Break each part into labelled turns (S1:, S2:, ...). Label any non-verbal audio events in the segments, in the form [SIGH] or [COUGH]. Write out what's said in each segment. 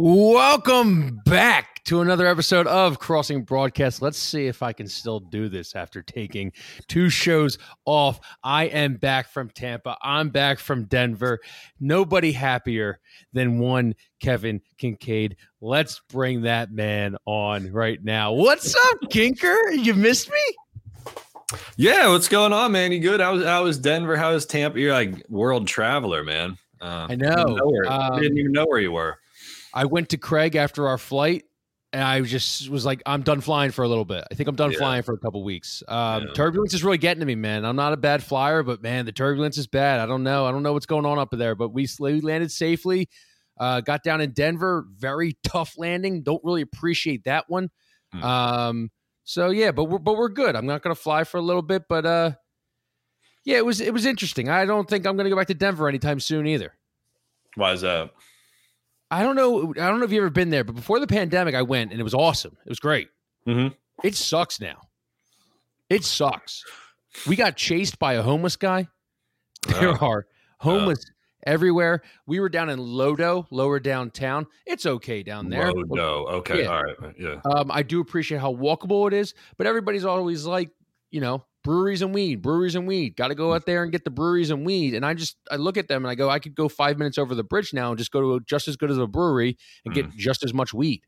S1: Welcome back to another episode of Crossing Broadcast. Let's see if I can still do this after taking two shows off. I am back from Tampa. I'm back from Denver. Nobody happier than one Kevin Kinkead. Let's bring that man on right now. What's up, Kinker? You missed me?
S2: Yeah, what's going on, man? You good? How was how was Denver? How was Tampa? You're like world traveler, man.
S1: Uh, I know.
S2: Didn't, know where,
S1: Um,
S2: didn't even know where you were.
S1: I went to Craig after our flight, and I just was like, I'm done flying for a little bit. I think I'm done
S2: Yeah.
S1: flying for a couple weeks. Um,
S2: Yeah.
S1: Turbulence is really getting to me, man. I'm not a bad flyer, but man, the turbulence is bad. I don't know. I don't know what's going on up there, but we, we landed safely. Uh, got down in Denver. Very tough landing. Don't really appreciate that one.
S2: Hmm.
S1: Um, so yeah, but we're but we're good. I'm not gonna fly for a little bit, but uh, yeah, it was it was interesting. I don't think I'm gonna go back to Denver anytime soon either.
S2: Why is that?
S1: I don't know. I don't know if you've ever been there, but before the pandemic, I went and it was awesome. It was great.
S2: Mhm.
S1: It sucks now. It sucks. We got chased by a homeless guy. There
S2: Oh.
S1: are homeless everywhere. We were down in Lodo, lower downtown. It's okay down there.
S2: Lodo. Okay.
S1: Yeah.
S2: All right. Yeah.
S1: Um, I do appreciate how walkable it is, but everybody's always like, you know, breweries and weed, breweries and weed. Got to go out there and get the breweries and weed. And I just I look at them and I go, I could go five minutes over the bridge now and just go to just as good as a brewery and get just as much weed.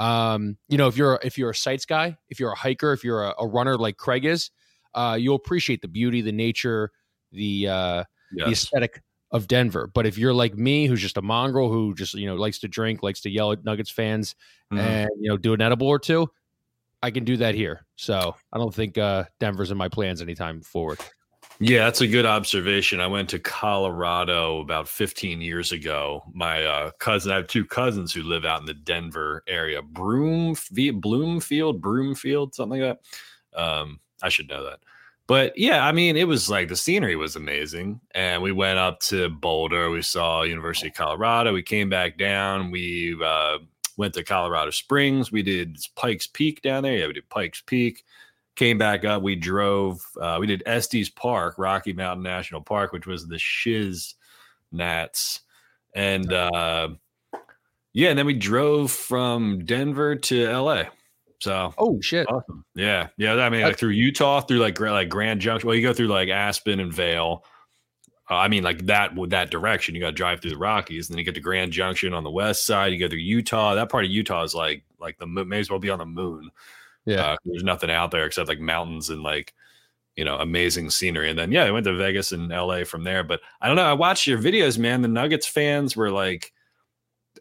S1: Um, you know, if you're if you're a sights guy, if you're a hiker, if you're a, a runner like Craig is, uh, you'll appreciate the beauty, the nature, the uh, the aesthetic of Denver. But if you're like me, who's just a mongrel who just you know likes to drink, likes to yell at Nuggets fans,
S2: Mhm.
S1: and you know do an edible or two, I can do that here. So I don't think uh, Denver's in my plans anytime forward.
S2: Yeah, that's a good observation. I went to Colorado about 15 years ago. My uh, cousin, I have two cousins who live out in the Denver area, Broomfield, Bloomfield, Broomfield, something like that. Um, I should know that. But yeah, I mean, it was like the scenery was amazing. And we went up to Boulder. We saw University of Colorado. We came back down. We uh, went to Colorado Springs. We did Pikes Peak down there. Yeah, we did Pikes Peak came back up. We drove. Uh, we did Estes Park, Rocky Mountain National Park, which was the Shiz Nats, and uh, yeah, and then we drove from Denver to L.A. So
S1: Oh shit!
S2: awesome. Yeah, yeah. I mean, like through Utah, through like like Grand Junction. Well, you go through like Aspen and Vail. Uh, I mean, like that with that direction, you got to drive through the Rockies, and then you get to Grand Junction on the west side. You go through Utah. That part of Utah is like like the may as well be on the moon.
S1: Yeah.
S2: Uh, there's nothing out there except like mountains and like, you know, amazing scenery. And then, yeah, I went to Vegas and LA from there. But I don't know. I watched your videos, man. The Nuggets fans were like,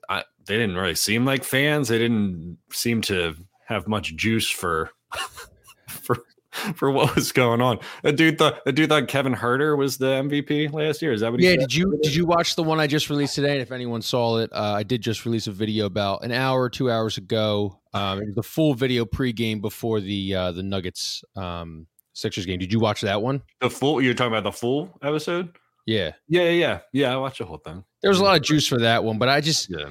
S2: I, they didn't really seem like fans. They didn't seem to have much juice for, [LAUGHS] for, [LAUGHS] for what was going on. A dude thought, a dude thought Kevin Huerter was the MVP last year. Is that what he
S1: Yeah,
S2: said?
S1: did you did you watch the one I just released today? And if anyone saw it, uh, I did just release a video about an hour, or two hours ago. Um, it was the full video pregame before the uh, the Nuggets um, Sixers game. Did you watch that one?
S2: The full, you're talking about the full episode?
S1: Yeah,
S2: Yeah, yeah, yeah. Yeah, I watched the whole thing.
S1: there was a lot of juice for that one, but I just
S2: Yeah.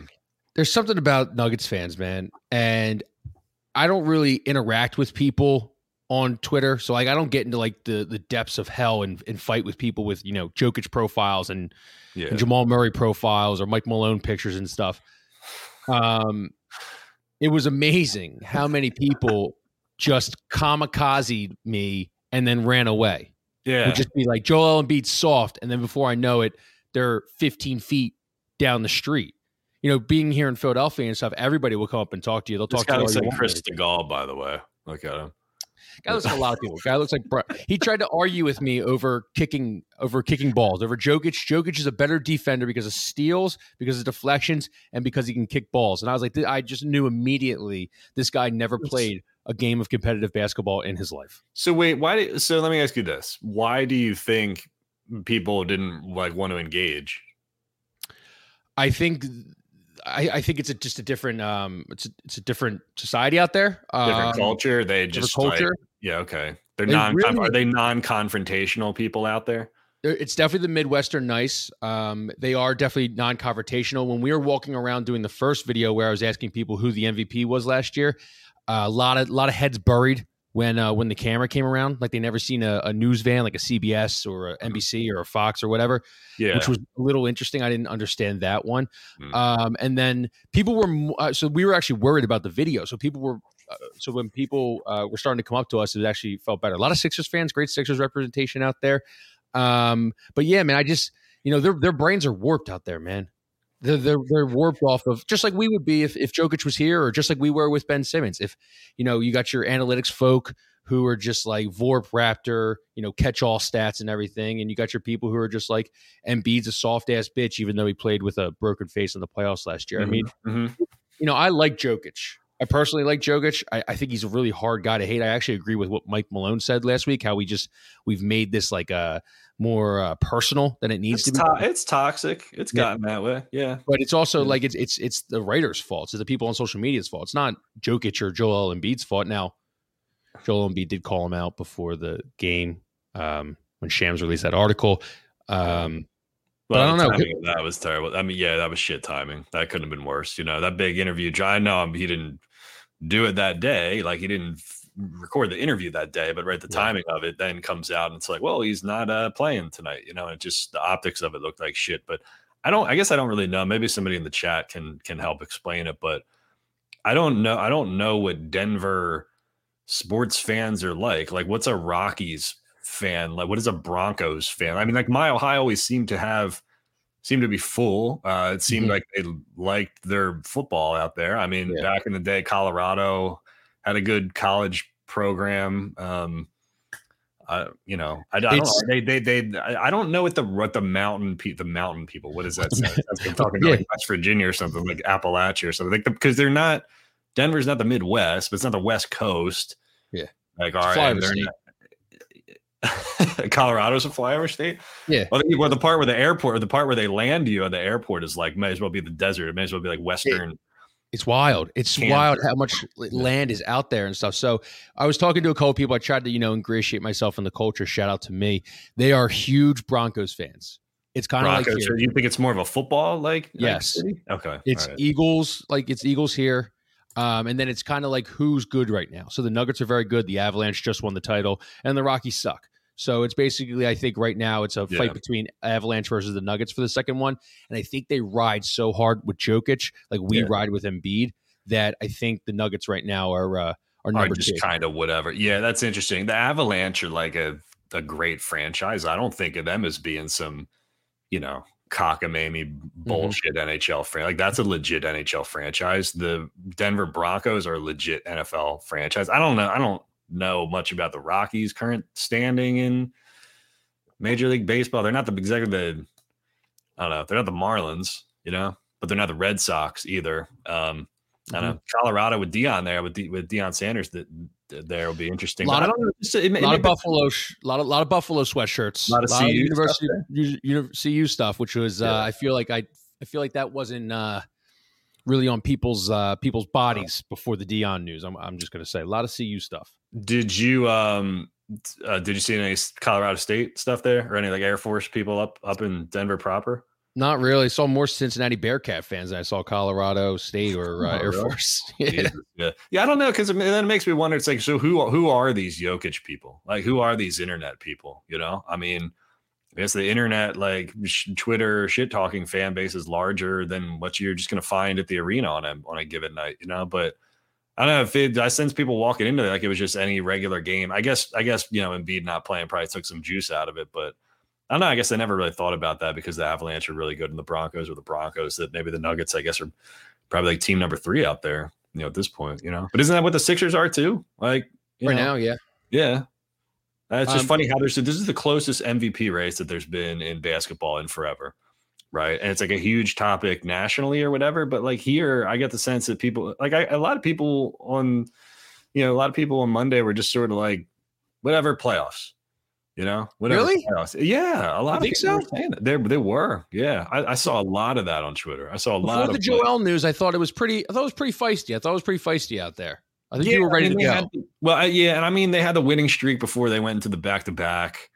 S1: there's something about Nuggets fans, man, and I don't really interact with people on Twitter, so like I don't get into like the the depths of hell and, and fight with people with you know Jokic profiles and
S2: Yeah.
S1: and Jamal Murray profiles or Mike Malone pictures and stuff. Um, it was amazing how many people just kamikaze me and then ran away.
S2: Yeah.
S1: Would just be like Joel Embiid soft, and then before I know it, they're 15 feet down the street. You know, being here in Philadelphia and stuff, everybody will come up and talk to you. They'll
S2: This
S1: talk to you.
S2: looks like. Chris Stegall, by the way. Look at him.
S1: Guy looks like a lot of people. Guy looks like Bro- he tried to argue with me over kicking over kicking balls over Jokic. Jokic is a better defender because of steals, because of deflections, and because he can kick balls. And I was like, I just knew immediately this guy never played a game of competitive basketball in his life.
S2: So wait, why? Did, so let me ask you this: Why do you think people didn't like want to engage?
S1: I think. I, I think it's a, just a different, um, it's a, it's a different society out there.
S2: Different
S1: Um,
S2: culture? They
S1: different
S2: just like-
S1: culture.
S2: Yeah, okay. They're
S1: They
S2: non.
S1: really-
S2: are they non-confrontational people out there?
S1: It's definitely the Midwestern nice. Um, they are definitely non-confrontational. When we were walking around doing the first video where I was asking people who the MVP was last year, uh, a lot of a lot of heads buried, when uh, when the camera came around, like they never seen a, a news van like a CBS or a NBC or a Fox or whatever,
S2: Yeah.
S1: which was a little interesting. I didn't understand that one.
S2: Mm.
S1: Um, and then people were uh, so we were actually worried about the video. So people were so when people uh, were starting to come up to us, it actually felt better. A lot of Sixers fans, great Sixers representation out there. Um, but yeah, man, I just you know their their brains are warped out there, man. They're, they're they're warped off of just like we would be if if Jokic was here, or just like we were with Ben Simmons. If you know you got your analytics folk who are just like Vorp Raptor, you know, catch all stats and everything, and you got your people who are just like Embiid's a soft ass bitch, even though he played with a broken face in the playoffs last year. I mean,
S2: Mhm.
S1: you know, I like Jokic. I personally like Jokic. I, I think he's a really hard guy to hate. I actually agree with what Mike Malone said last week. How we just we've made this like uh more uh, personal than it needs
S2: it's,
S1: to be.
S2: to- it's toxic. It's
S1: Yeah.
S2: gotten that way. Yeah.
S1: But it's also
S2: Yeah.
S1: like it's it's it's the writers' fault. It's the people on social media's fault. It's not Jokic or Joel Embiid's fault. Now, Joel Embiid did call him out before the game um, when Shams released that article. Um, But I don't know.
S2: That was terrible. I mean, yeah, that was shit timing. That couldn't have been worse. You know, that big interview. I know he didn't do it that day. Like he didn't f- record the interview that day, but right, the
S1: Yeah.
S2: timing of it then comes out and it's like, well, he's not uh, playing tonight. You know, and it just the optics of it looked like shit. But I don't. I guess I don't really know. Maybe somebody in the chat can can help explain it. But I don't know. I don't know what Denver sports fans are like. Like, what's a Rockies fan? Like, what is a Broncos fan? I mean, like Mile High always seemed to have seemed to be full. Uh, it seemed
S1: Mhm.
S2: like they liked their football out there. I mean,
S1: Yeah.
S2: back in the day, Colorado had a good college program. Um, uh, you know, I, I don't know. They, they, they, I I don't know what the what the mountain pe- the mountain people. What is that? That's [LAUGHS] I'm talking
S1: Yeah.
S2: about like West Virginia or something like Appalachia or something. Like because they're not Denver's not the Midwest, but it's not the West Coast.
S1: Yeah.
S2: like all right, they're not- [LAUGHS] Colorado's a flyover state.
S1: Yeah.
S2: Well, the, well, the part where the airport, or the part where they land you at the airport is like may as well be the desert. It may as well be like Western.
S1: It's wild. It's wild how much [LAUGHS] land is out there and stuff. So I was talking to a couple people. I tried to, you know, ingratiate myself in the culture. Shout out to me. They are huge Broncos fans. It's kind of like here.
S2: So you think it's more of a football like? like
S1: Yes.
S2: city? Okay.
S1: it's
S2: right.
S1: Eagles, like it's Eagles here. Um, and then it's kind of like who's good right now. So the Nuggets are very good. The Avalanche just won the title, and the Rockies suck. So it's basically, I think right now it's a
S2: Yeah.
S1: fight between Avalanche versus the Nuggets for the second one. And I think they ride so hard with Jokic, like we
S2: Yeah.
S1: ride with Embiid, that I think the Nuggets right now are uh, are number
S2: just kind of whatever. Yeah, that's interesting. The Avalanche are like a a great franchise. I don't think of them as being some, you know, cockamamie
S1: Mm-hmm.
S2: bullshit NHL franchise. Like that's a legit NHL franchise. The Denver Broncos are a legit NFL franchise. I don't know. I don't know much about the Rockies' current standing in Major League Baseball. They're not the exactly the I don't know. They're not the Marlins, you know, but they're not the Red Sox either. Um, I don't know. Colorado with Deion there with De, with Deion Sanders that there will be interesting.
S1: Lot of-
S2: don't know. Just, it,
S1: A lot
S2: it
S1: of
S2: may-
S1: Buffalo, sh- lot of lot of Buffalo sweatshirts, a
S2: Lot of CU
S1: University
S2: stuff
S1: U- Uni- CU stuff, which was uh, I feel like I I feel like that wasn't uh, really on people's uh, people's bodies before the Deion news. I'm I'm just gonna say a lot of CU stuff.
S2: Did you um uh, did you see any Colorado State stuff there or any like Air Force people up up in Denver proper?
S1: Not really. I saw more Cincinnati Bearcat fans than I saw Colorado State or uh,
S2: Oh,
S1: Air
S2: really?
S1: Force. [LAUGHS] yeah.
S2: Yeah, yeah. I don't know because then it makes me wonder. It's like, so who who are these Jokic people? Like, who are these internet people? You know, I mean, I guess the internet, like sh- Twitter, shit talking fan base is larger than what you're just gonna find at the arena on a on a given night. You know, but I don't know if it. I sense people walking into it like it was just any regular game. I guess I guess you know Embiid not playing probably took some juice out of it, but. I don't know. I guess I never really thought about that because the Avalanche are really good and the Broncos or the Broncos that maybe the Nuggets, I guess, are probably like team number three out there, you know, at this point, you know. But isn't that what the Sixers are too? Like
S1: Right
S2: know,
S1: now, yeah.
S2: yeah. Uh, it's just
S1: Um,
S2: funny how there's this is the closest MVP race that there's been in basketball in forever, right? And it's like a huge topic nationally or whatever. But like here, I get the sense that people like I, a lot of people on, you know, a lot of people on Monday were just sort of like, whatever playoffs. You know, whatever.
S1: Really?
S2: Yeah, a lot of
S1: think
S2: people
S1: so?
S2: were. They, they were. Yeah, I, I saw a lot of that on Twitter. I saw a lot of
S1: the Joel news, I thought it was pretty. I thought it was pretty feisty. I thought it was pretty feisty out there. I think you were ready
S2: I mean,
S1: to go.
S2: had- well, I- yeah, and I mean they had the winning streak before they went into the back to back.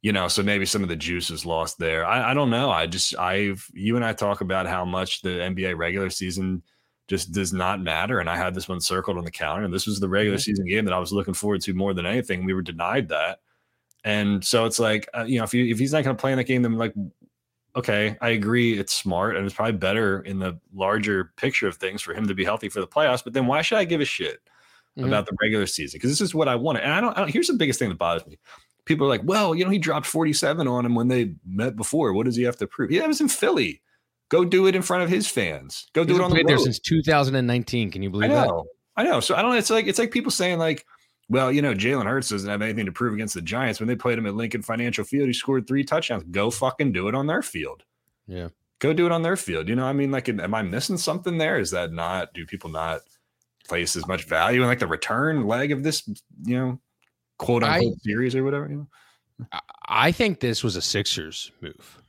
S2: You know, so maybe some of the juice is lost there. I, I don't know. I just I've you and I talk about how much the NBA regular season just does not matter. And I had this one circled on the calendar, and this was the regular mm-hmm. season game that I was looking forward to more than anything. We were denied that, and so it's like uh, you know if you if he's not going to play in that game, then like okay, I agree, it's smart and it's probably better in the larger picture of things for him to be healthy for the playoffs. But then why should I give a shit mm-hmm. about the regular season? Because this is what I want. And I don't, I don't. Here's the biggest thing that bothers me. People are like, well, you know, he dropped 47 on him when they met before. What does he have to prove? Yeah, was in Philly. Go do it in front of his fans. Go do He's it on the road. there
S1: since 2019. Can you believe I
S2: know, that? I know. So I don't. It's like it's like people saying like, well, you know, Jalen Hurts doesn't have anything to prove against the Giants. When they played him at Lincoln Financial Field, he scored three touchdowns. Go fucking do it on their field.
S1: Yeah.
S2: Go do it on their field. You know, I mean, like, am I missing something there? Is that not? Do people not place as much value in like the return leg of this? You know, quote unquote I, series or whatever. You
S1: know. I think this was a Sixers move.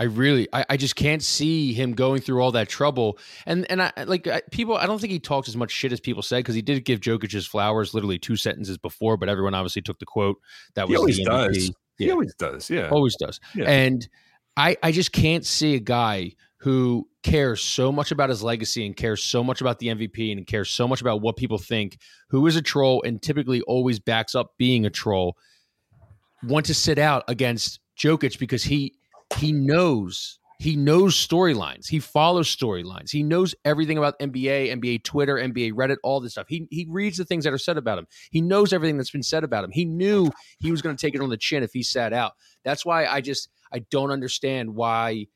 S1: I really, I, I, just can't see him going through all that trouble. And and I like I, people. I don't think he talks as much shit as people said because he did give Jokic his flowers literally two sentences before, but everyone obviously took the quote that was.
S2: He always does. Yeah. He always does. Yeah,
S1: always does. Yeah. And I I just can't see a guy who cares so much about his legacy and cares so much about the MVP and cares so much about what people think, who is a troll and typically always backs up being a troll, want to sit out against Jokic because he he knows he knows storylines. He follows storylines. He knows everything about NBA, NBA Twitter, NBA Reddit, all this stuff. He he reads the things that are said about him. He knows everything that's been said about him. He knew he was going to take it on the chin if he sat out. That's why I just I don't understand why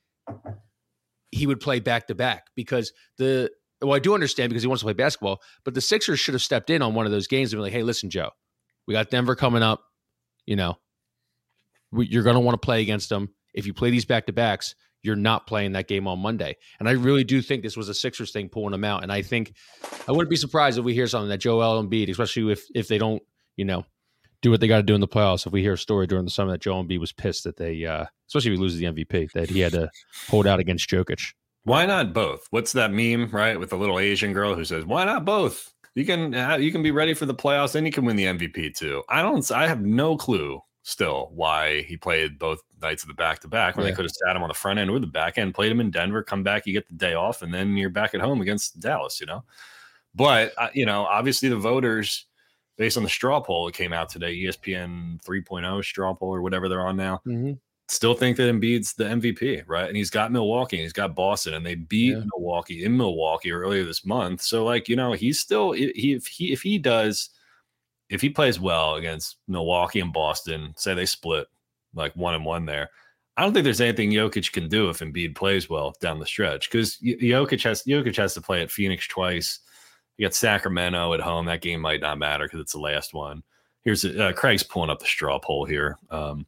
S1: he would play back to back because the well I do understand because he wants to play basketball, but the Sixers should have stepped in on one of those games and be like, "Hey, listen, Joe, we got Denver coming up. You know, we, you're going to want to play against them." If you play these back to backs, you're not playing that game on Monday. And I really do think this was a Sixers thing pulling them out. And I think I wouldn't be surprised if we hear something that Joel Embiid, especially if if they don't, you know, do what they got to do in the playoffs. If we hear a story during the summer that Joel Embiid was pissed that they, uh, especially if he loses the MVP, that he had to hold out against Jokic.
S2: Why not both? What's that meme, right, with the little Asian girl who says, "Why not both? You can you can be ready for the playoffs and you can win the MVP too." I don't. I have no clue still why he played both nights of the back to back when yeah. they could have sat him on the front end or the back end, played him in Denver, come back, you get the day off, and then you're back at home against Dallas, you know. But uh, you know, obviously the voters, based on the straw poll that came out today, ESPN 3.0 straw poll or whatever they're on now, mm-hmm. still think that Embiid's the MVP, right? And he's got Milwaukee, and he's got Boston, and they beat yeah. Milwaukee in Milwaukee earlier this month. So like you know, he's still he if he if he does if he plays well against Milwaukee and Boston, say they split like one and one there, I don't think there's anything Jokic can do if Embiid plays well down the stretch because Jokic has Jokic has to play at Phoenix twice. You got Sacramento at home. That game might not matter because it's the last one. Here's uh, Craig's pulling up the straw poll here. Um,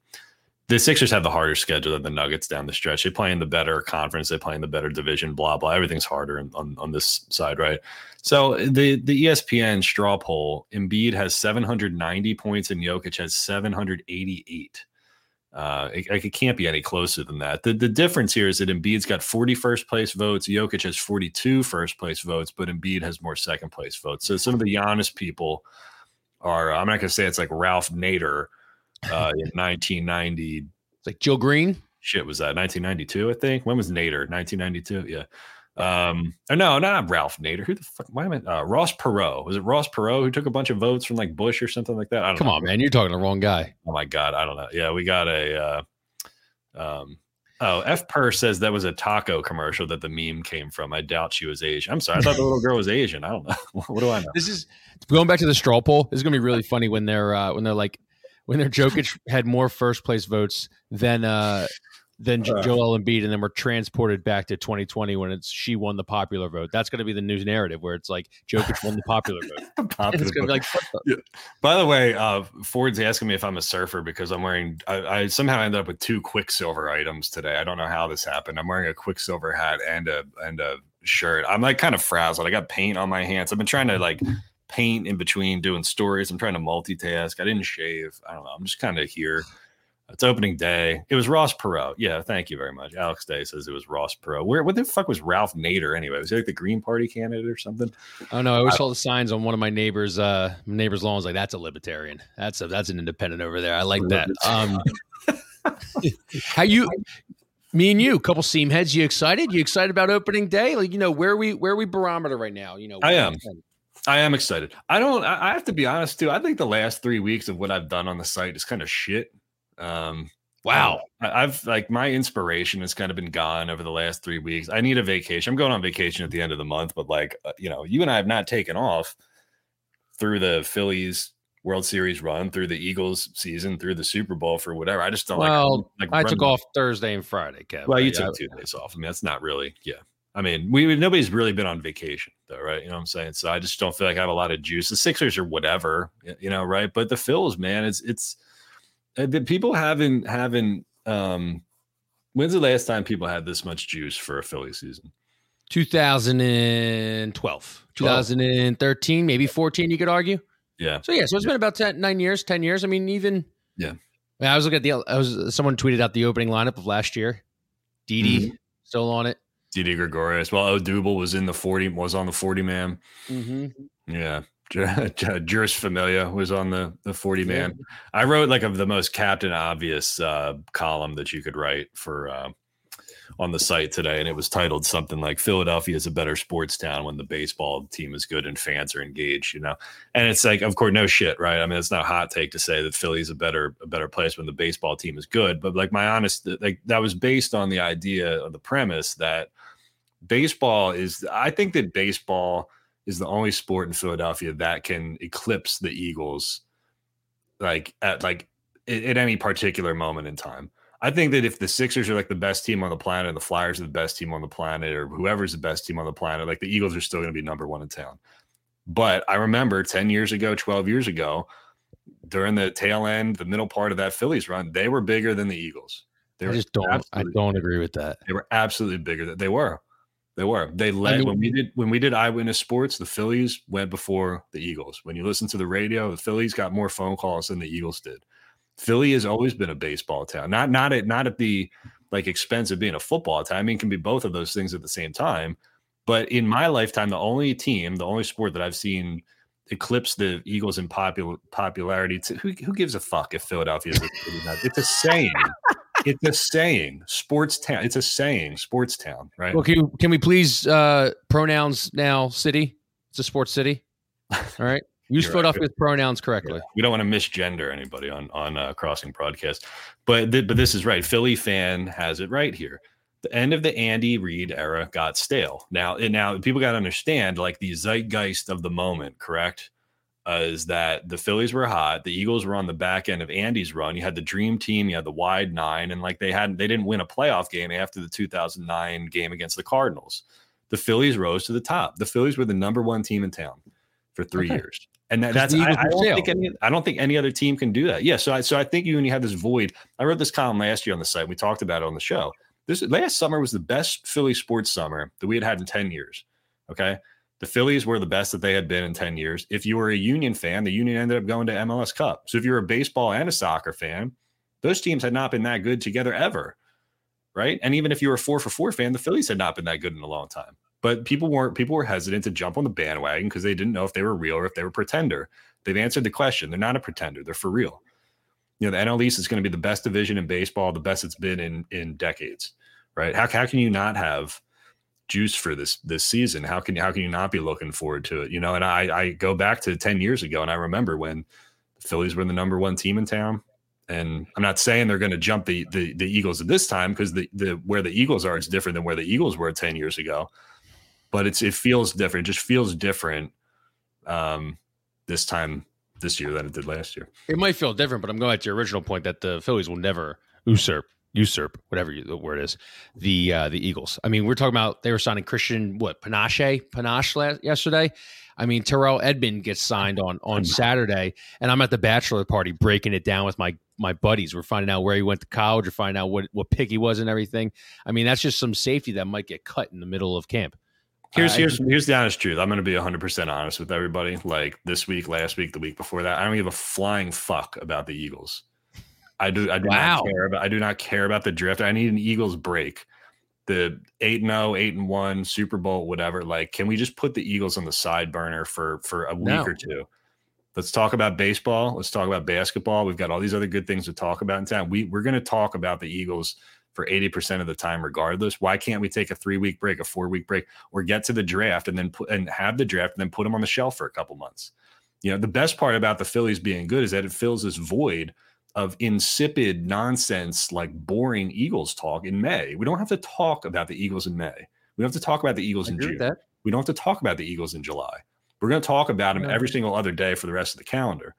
S2: the Sixers have the harder schedule than the Nuggets down the stretch. They play in the better conference. They play in the better division. Blah blah. Everything's harder on, on this side, right? So the the ESPN straw poll: Embiid has 790 points and Jokic has 788. Uh, it, it, can't be any closer than that. The the difference here is that Embiid's got 40 first place votes. Jokic has 42 first place votes, but Embiid has more second place votes. So some of the Giannis people are. I'm not going to say it's like Ralph Nader uh, in [LAUGHS] 1990.
S1: It's like Joe Green.
S2: Shit, was that 1992? I think. When was Nader? 1992. Yeah. Um, or no, not Ralph Nader. Who the fuck? Why am I? Uh, Ross Perot. Was it Ross Perot who took a bunch of votes from like Bush or something like that? I don't
S1: Come
S2: know.
S1: on, man. You're talking the wrong guy.
S2: Oh my god, I don't know. Yeah, we got a. Uh, um, oh, F. Per says that was a taco commercial that the meme came from. I doubt she was Asian. I'm sorry. I thought the little girl was Asian. I don't know. [LAUGHS] what do I know?
S1: This is going back to the straw poll. This is gonna be really funny when they're uh, when they're like when their Jokic had more first place votes than uh than uh, Joel Embiid, and then we're transported back to 2020 when it's she won the popular vote. That's going to be the news narrative where it's like Jokic won the popular vote. [LAUGHS] popular it's
S2: going be like. Yeah. By the way, uh, Ford's asking me if I'm a surfer because I'm wearing. I, I, somehow ended up with two Quiksilver items today. I don't know how this happened. I'm wearing a Quiksilver hat and a and a shirt. I'm like kind of frazzled. I got paint on my hands. I've been trying to like paint in between doing stories. I'm trying to multitask. I didn't shave. I don't know. I'm just kind of here. It's opening day. It was Ross Perot. Yeah, thank you very much. Alex Day says it was Ross Perot. Where what the fuck was Ralph Nader anyway? Was he like the Green Party candidate or something?
S1: Oh no, I always saw the signs on one of my neighbors' uh neighbor's lawn. like, that's a libertarian. That's a that's an independent over there. I like that. Um [LAUGHS] how you Me and you, a couple seam heads. You excited? You excited about opening day? Like, you know, where we where we barometer right now? You know,
S2: I am. I am excited. I don't. I have to be honest too. I think the last three weeks of what I've done on the site is kind of shit. Um,
S1: wow.
S2: I, I've like my inspiration has kind of been gone over the last three weeks. I need a vacation. I'm going on vacation at the end of the month, but like uh, you know, you and I have not taken off through the Phillies World Series run, through the Eagles season, through the Super Bowl for whatever. I just don't
S1: well,
S2: like.
S1: like I took off Thursday and Friday, Kevin.
S2: Well, you took two days off. I mean, that's not really. Yeah, I mean, we nobody's really been on vacation though, right? You know what I'm saying? So I just don't feel like I have a lot of juice. The Sixers or whatever, you know, right? But the Phils, man, it's it's uh, the people haven't haven't. um When's the last time people had this much juice for a Philly season?
S1: 2012, 2013, maybe 14. You could argue.
S2: Yeah.
S1: So yeah, so it's
S2: yeah.
S1: been about 10, nine years, ten years. I mean, even
S2: yeah.
S1: I, was looking at the. I was someone tweeted out the opening lineup of last year. Didi mm-hmm. still on it.
S2: Didi Gregorius. Well, Odubel was in the forty. Was on the forty man.
S1: Mm-hmm.
S2: Yeah. [LAUGHS] Jeurys Familia was on the the 40 man. Yeah. I wrote like of the most captain obvious uh, column that you could write for uh, on the site today, and it was titled something like "Philadelphia is a better sports town when the baseball team is good and fans are engaged." You know, and it's like, of course, no shit, right? I mean, it's not a hot take to say that Philly's a better a better place when the baseball team is good, but like my honest, like that was based on the idea of the premise that baseball is. I think that baseball is the only sport in Philadelphia that can eclipse the Eagles, like at like at any particular moment in time. I think that if the Sixers are like the best team on the planet, and the Flyers are the best team on the planet, or whoever's the best team on the planet, like the Eagles are still going to be number one in town. But I remember 10 years ago, 12 years ago, during the tail end, the middle part of that Phillies run, they were bigger than the Eagles. They
S1: I just don't I don't agree with that.
S2: They were absolutely bigger. Than they were. They were. They led I mean, when we did when we did eyewitness sports. The Phillies went before the Eagles. When you listen to the radio, the Phillies got more phone calls than the Eagles did. Philly has always been a baseball town. Not not at not at the like expense of being a football town. I mean, can be both of those things at the same time. But in my lifetime, the only team, the only sport that I've seen eclipse the Eagles in popular popularity. To, who who gives a fuck if Philadelphia is? it's a saying. It's a saying. Sports town. It's a saying. Sports town. Right.
S1: Well, can, you, can we please uh pronouns now? City. It's a sports city. [LAUGHS] All right. Use Philadelphia's right. pronouns correctly. Yeah.
S2: We don't want to misgender anybody on on uh, crossing broadcast, but th- but this is right. Philly fan has it right here. The end of the Andy Reid era got stale. Now now people got to understand like the zeitgeist of the moment. Correct, uh, is that the Phillies were hot. The Eagles were on the back end of Andy's run. You had the dream team. You had the wide nine, and like they hadn't they didn't win a playoff game after the 2009 game against the Cardinals. The Phillies rose to the top. The Phillies were the number one team in town for three okay. years. And that, that's I, I, don't think any I don't think any other team can do that. Yeah, so I so I think you when you have this void. I wrote this column last year on the site. We talked about it on the show. This last summer was the best Philly sports summer that we had had in 10 years. Okay. The Phillies were the best that they had been in 10 years. If you were a Union fan, the Union ended up going to MLS Cup. So if you're a baseball and a soccer fan, those teams had not been that good together ever. Right. And even if you were a four for four fan, the Phillies had not been that good in a long time. But people weren't people were hesitant to jump on the bandwagon because they didn't know if they were real or if they were pretender. They've answered the question. They're not a pretender. They're for real. You know, the NL East is going to be the best division in baseball, the best it's been in in decades. Right? How, how can you not have juice for this this season? How can how can you not be looking forward to it? You know, and I I go back to 10 years ago and I remember when the Phillies were the number one team in town. And I'm not saying they're going to jump the the, the Eagles at this time because the the where the Eagles are is different than where the Eagles were 10 years ago but it's it feels different. It just feels different um, this time this year than it did last year.
S1: It might feel different, but I'm going back to your original point that the Phillies will never usurp usurp whatever you, the word is the uh, the Eagles. I mean, we're talking about they were signing Christian what Panache Panache last, yesterday. I mean, Terrell Edmond gets signed on on Saturday, and I'm at the bachelor party breaking it down with my my buddies. We're finding out where he went to college, we're finding out what what pick he was and everything. I mean, that's just some safety that might get cut in the middle of camp.
S2: Here's uh, here's here's the honest truth. I'm going to be 100 percent honest with everybody. Like this week, last week, the week before that, I don't give a flying fuck about the Eagles. I do. I do wow. not care about. I do not care about the drift. I need an Eagles break. The eight and 0, 8 and one Super Bowl, whatever. Like, can we just put the Eagles on the side burner for for a week no. or two? Let's talk about baseball. Let's talk about basketball. We've got all these other good things to talk about in town. We we're going to talk about the Eagles for 80% of the time regardless why can't we take a three week break a four week break or get to the draft and then put and have the draft and then put them on the shelf for a couple months you know the best part about the phillies being good is that it fills this void of insipid nonsense like boring eagles talk in may we don't have to talk about the eagles in may we don't have to talk about the eagles
S1: I
S2: in june we don't have to talk about the eagles in july we're going to talk about them
S1: Yeah.
S2: every single other day for the rest of the calendar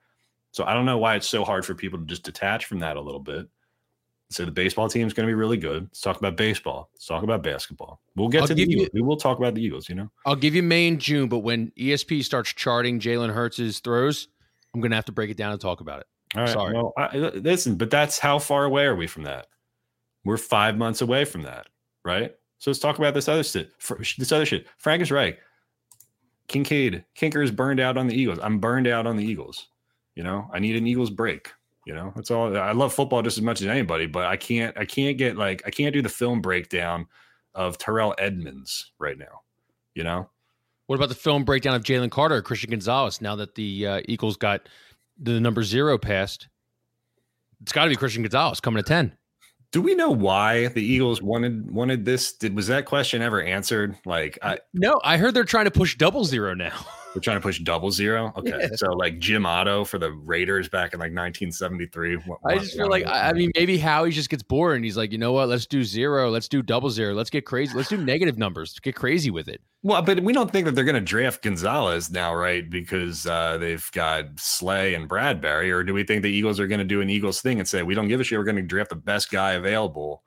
S2: so i don't know why it's so hard for people to just detach from that a little bit so the baseball team is going to be really good. Let's talk about baseball. Let's talk about basketball. We'll get
S1: I'll
S2: to the
S1: give you-
S2: Eagles. We will talk about the Eagles. You know,
S1: I'll give you May and June, but when ESP starts charting Jalen Hurts' throws, I'm gonna have to break it down and talk about it.
S2: All right.
S1: Sorry.
S2: Well, I, listen, but that's how far away are we from that? We're five months away from that, right? So let's talk about this other shit. This other shit. Frank is right. Kinkead, Kinker is burned out on the Eagles. I'm burned out on the Eagles. You know, I need an Eagles break. You know, that's all. I love football just as much as anybody, but I can't. I can't get like I can't do the film breakdown of Terrell Edmunds right now. You know,
S1: What about the film breakdown of Jalen Carter Christian Gonzalez now that the uh, Eagles got the number zero passed? It's got to be Christian Gonzalez coming to 10.
S2: do we know why the Eagles wanted wanted this? Did was that question ever answered? Like, I,
S1: No, I heard they're trying to push double zero now. [LAUGHS]
S2: we're trying to push double zero. Okay,
S1: Yeah.
S2: so like Jim Otto for the Raiders back in like 1973. wa-
S1: I just feel like, I I mean, maybe Howie just gets bored and he's like, you know what? Let's do zero. Let's do double zero. Let's get crazy. Let's do negative numbers. Get crazy with it.
S2: Well, but we don't think that they're going to draft Gonzalez now, right? Because uh, they've got Slay and Bradberry, or do we think the Eagles are going to do an Eagles thing and say we don't give a shit? We're going to draft the best guy available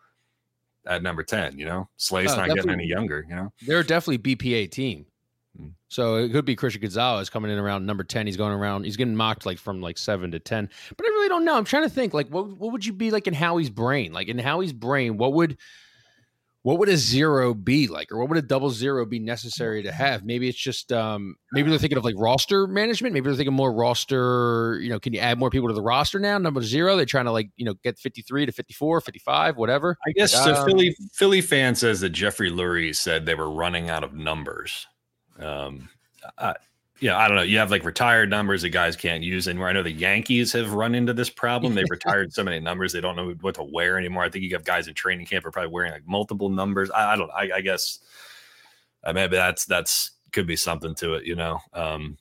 S2: at number ten. You know, Slay's
S1: Oh,
S2: not getting any younger. You know,
S1: They're definitely BPA team.
S2: Hmm.
S1: So it could be Christian Gonzalez coming in around number 10. He's going around, he's getting mocked like from like seven to 10. But I really don't know. I'm trying to think like what what would you be like in Howie's brain? Like in Howie's brain, what would what would a zero be like? Or what would a double zero be necessary to have? Maybe it's just um maybe they're thinking of like roster management. Maybe they're thinking more roster, you know, can you add more people to the roster now? Number zero, they're trying to like, you know, get 53 to 54, 55, whatever.
S2: I guess so.
S1: Um,
S2: Philly Philly fan says that Jeffrey Lurie said they were running out of numbers. Um, I, yeah, I don't know. You have like retired numbers that guys can't use anymore. I know the Yankees have run into this problem. They've [LAUGHS] retired so many numbers they don't know what to wear anymore. I think you have guys in training camp are probably wearing like multiple numbers. I, I don't. I, I guess uh, maybe that's that's could be something to it. You know. Um,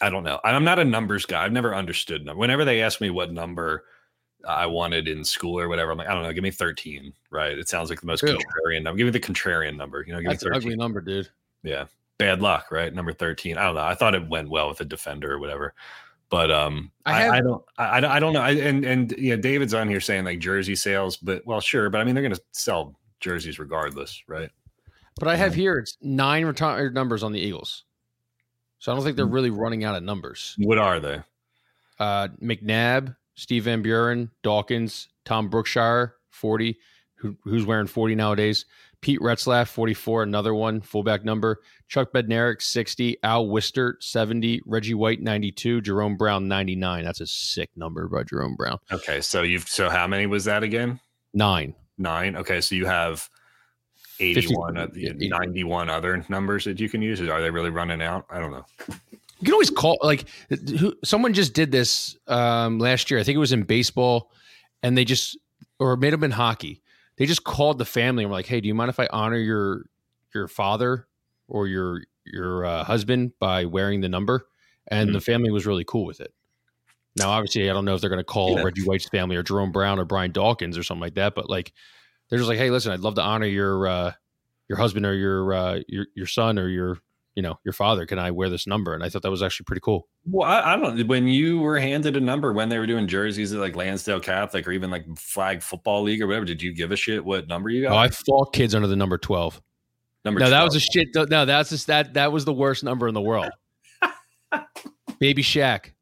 S2: I don't know. I'm not a numbers guy. I've never understood number. Whenever they ask me what number I wanted in school or whatever, I'm like, I don't know. Give me 13. Right? It sounds like the most
S1: True.
S2: contrarian number. Give me the contrarian number. You know, give
S1: That's
S2: me
S1: an
S2: 13
S1: ugly number, dude.
S2: yeah bad luck right? Number 13 i don't know. I thought it went well with the defender or whatever. But um
S1: I
S2: i,
S1: have-
S2: I don't I, I don't- I don't know. I, and and yeah david's on here saying like jersey sales but well sure but i mean they're gonna sell jerseys regardless right?
S1: But I have here it's nine retired numbers on the Eagles. So I don't think they're really running out of numbers.
S2: what are they?
S1: Uh, McNabb, Steve Van Buren, Dawkins, Tom Brookshier, 40, who, who's wearing 40 nowadays. Pete Retzlaff, 44, another one, fullback number. Chuck Bednarik, 60. Al Wistert, 70. Reggie White, 92. Jerome Brown, 99. That's a sick number by Jerome Brown.
S2: okay so you've so how many was that again
S1: Nine.
S2: nine okay so you have 81 of the
S1: yeah, 80.
S2: 91 other numbers that you can use are they really running out i don't know
S1: You can always call like who, someone just did this um, last year. I think it was in baseball, and they just or it may have been hockey. They just called the family and were like, "Hey, do you mind if I honor your your father or your your uh, husband by wearing the number?" And the family was really cool with it. Now, obviously, I don't know if they're going to call
S2: Yeah.
S1: Reggie White's family or Jerome Brown or Brian Dawkins or something like that, but like they're just like, "Hey, listen, I'd love to honor your uh, your husband or your uh, your your son or your you know your father. Can I wear this number?" And I thought that was actually pretty cool.
S2: Well, I, I don't. When you were handed a number when they were doing jerseys at like Lansdale Catholic or even like Flag Football League or whatever, did you give a shit what number you got?
S1: Oh, I fought kids under the number twelve.
S2: number
S1: No, that was a shit. No, that's just that. That was the worst number in the world. [LAUGHS] Baby Shaq,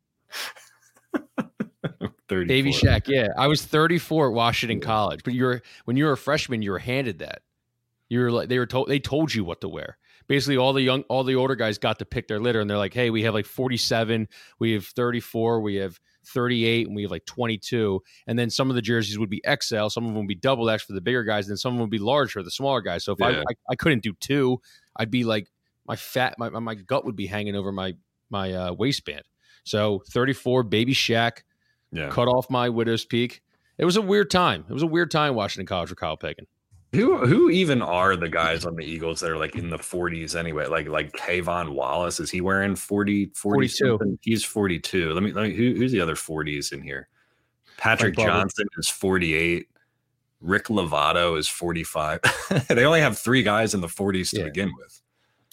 S1: [LAUGHS]
S2: 34.
S1: Baby Shaq. Yeah, I was 34 at Washington College, but you were when you were a freshman, you were handed that. You were like they were told they told you what to wear. Basically, all the young, all the older guys got to pick their litter, and they're like, "Hey, we have like 47, we have 34, we have 38, and we have like 22." And then some of the jerseys would be XL, some of them would be double X for the bigger guys, and then some of them would be large for the smaller guys. So if I,
S2: Yeah.
S1: I I couldn't do two, I'd be like my fat, my my gut would be hanging over my my uh, waistband. So 34, Baby Shaq,
S2: Yeah.
S1: cut off my widow's peak It was a weird time. It was a weird time watching in college for Kyle Pagan.
S2: Who who even are the guys on the Eagles that are like in the 40s anyway? Like like K'Von Wallace is he wearing 40 40
S1: 42.
S2: He's 42. Let me let me who, who's the other 40s in here? Patrick
S1: Barber.
S2: Johnson is 48. Rick Lovato is 45. [LAUGHS] they only have three guys in the 40s to
S1: Yeah.
S2: begin with.